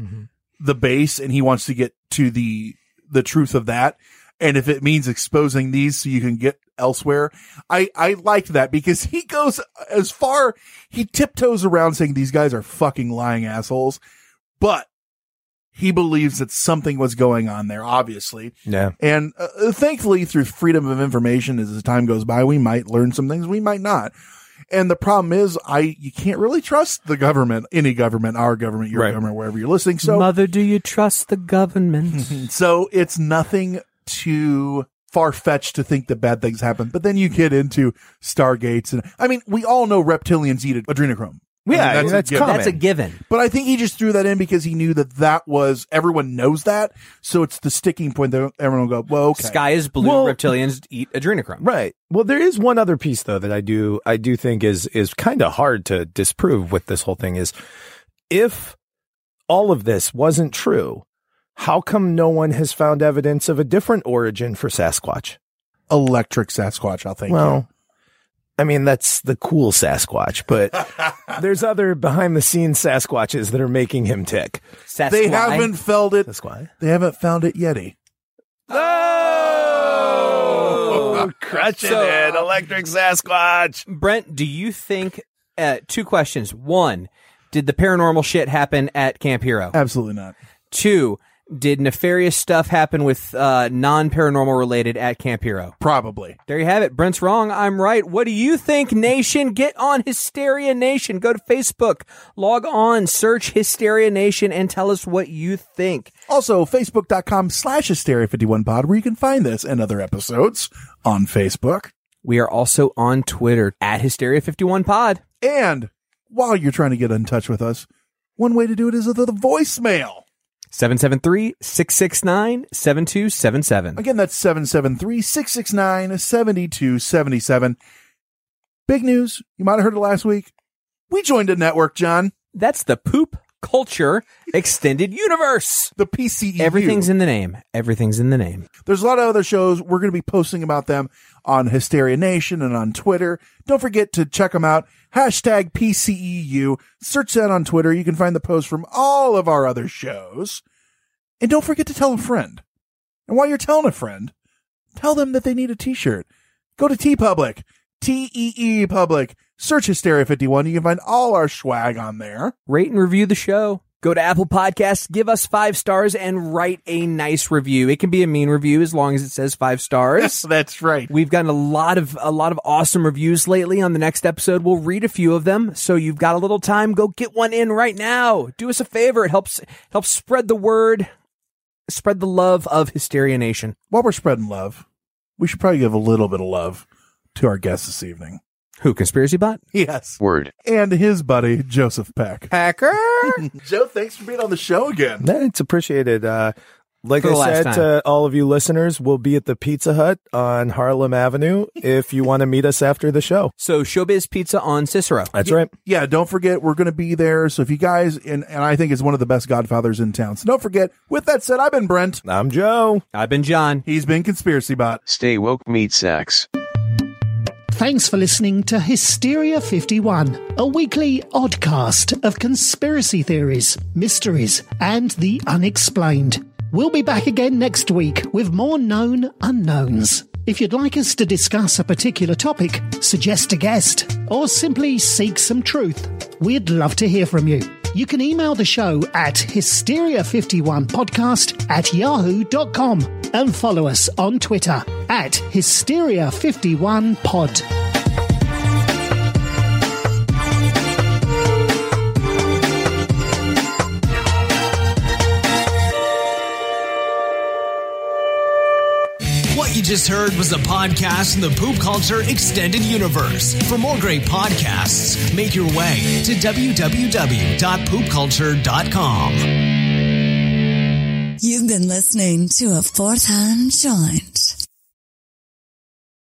the base and he wants to get to the, the truth of that. And if it means exposing these so you can get elsewhere, I, I liked that because he goes as far, he tiptoes around saying these guys are fucking lying assholes, but he believes that something was going on there, obviously. Yeah. And uh, thankfully, through freedom of information, as the time goes by, we might learn some things, we might not. And the problem is, I you can't really trust the government, any government, our government, your Right. government, wherever you're listening. So, Mother, do you trust the government? so it's nothing too far fetched to think that bad things happen. But then you get into Stargates, and I mean, we all know reptilians eat adrenochrome. Yeah, I mean, that's a given. That's a given. But I think he just threw that in because he knew that that was everyone knows that, so it's the sticking point that everyone will go, well, okay. Sky is blue. Well- reptilians eat adrenochrome. Right. Well, there is one other piece though that I do I do think is is kind of hard to disprove with this whole thing is if all of this wasn't true, how come no one has found evidence of a different origin for Sasquatch? electric Sasquatch. I'll think. well, I mean that's the cool Sasquatch, but there's other behind the scenes Sasquatches that are making him tick. Sasquatch. they haven't found it. That's why. They haven't found it yet. eh? Oh, crushing So, it. Electric Sasquatch. Brent, do you think uh, two questions? One, did the paranormal shit happen at Camp Hero? Absolutely not. Two, did nefarious stuff happen with uh, non paranormal related at Camp Hero? Probably. There you have it. Brent's wrong. I'm right. What do you think, Nation? Get on Hysteria Nation. Go to Facebook, log on, search Hysteria Nation, and tell us what you think. Also, facebook.com slash hysteria51pod, where you can find this and other episodes on Facebook. We are also on Twitter at Hysteria51pod. And while you're trying to get in touch with us, one way to do it is with the voicemail. 773 669 7277. Again, that's 773 669 7277. Big news. You might have heard it last week. We joined a network, John. That's the Poop Culture Extended Universe. The PCE. Everything's in the name. Everything's in the name. There's a lot of other shows. We're going to be posting about them on Hysteria Nation and on Twitter. Don't forget to check them out. Hashtag PCEU. Search that on Twitter. You can find the post from all of our other shows. And don't forget to tell a friend. And while you're telling a friend, tell them that they need a t-shirt. Go to TeePublic. T-E-E Public. Search Hysteria 51. You can find all our swag on there. Rate and review the show. Go to Apple Podcasts, give us five stars, and write a nice review. It can be a mean review as long as it says five stars. That's right. We've gotten a lot of a lot of awesome reviews lately. On the next episode, we'll read a few of them. So you've got a little time. Go get one in right now. Do us a favor. It helps helps spread the word, spread the love of Hysteria Nation. While we're spreading love, we should probably give a little bit of love to our guest this evening. Who, Conspiracy Bot? Yes. Word. And his buddy, Joseph Peck. Packer? Joe, thanks for being on the show again. Yeah, it's appreciated. Uh, like I said time. to all of you listeners, we'll be at the Pizza Hut on Harlem Avenue if you want to meet us after the show. So Showbiz Pizza on Cicero. That's Yeah, right. Yeah, don't forget we're going to be there. So if you guys and and I think it's one of the best Godfathers in town. So don't forget. With that said, I've been Brent. I'm Joe. I've been John. He's been Conspiracy Bot. Stay woke, meat sacks. Thanks for listening to Hysteria 51, a weekly oddcast of conspiracy theories, mysteries, and the unexplained. We'll be back again next week with more known unknowns. If you'd like us to discuss a particular topic, suggest a guest, or simply seek some truth, we'd love to hear from you. You can email the show at hysteria51podcast at yahoo.com and follow us on Twitter at hysteria51pod. Just heard was a podcast in the Poop Culture Extended Universe. For more great podcasts, make your way to www.poopculture.com. You've been listening to a fourth hand joint.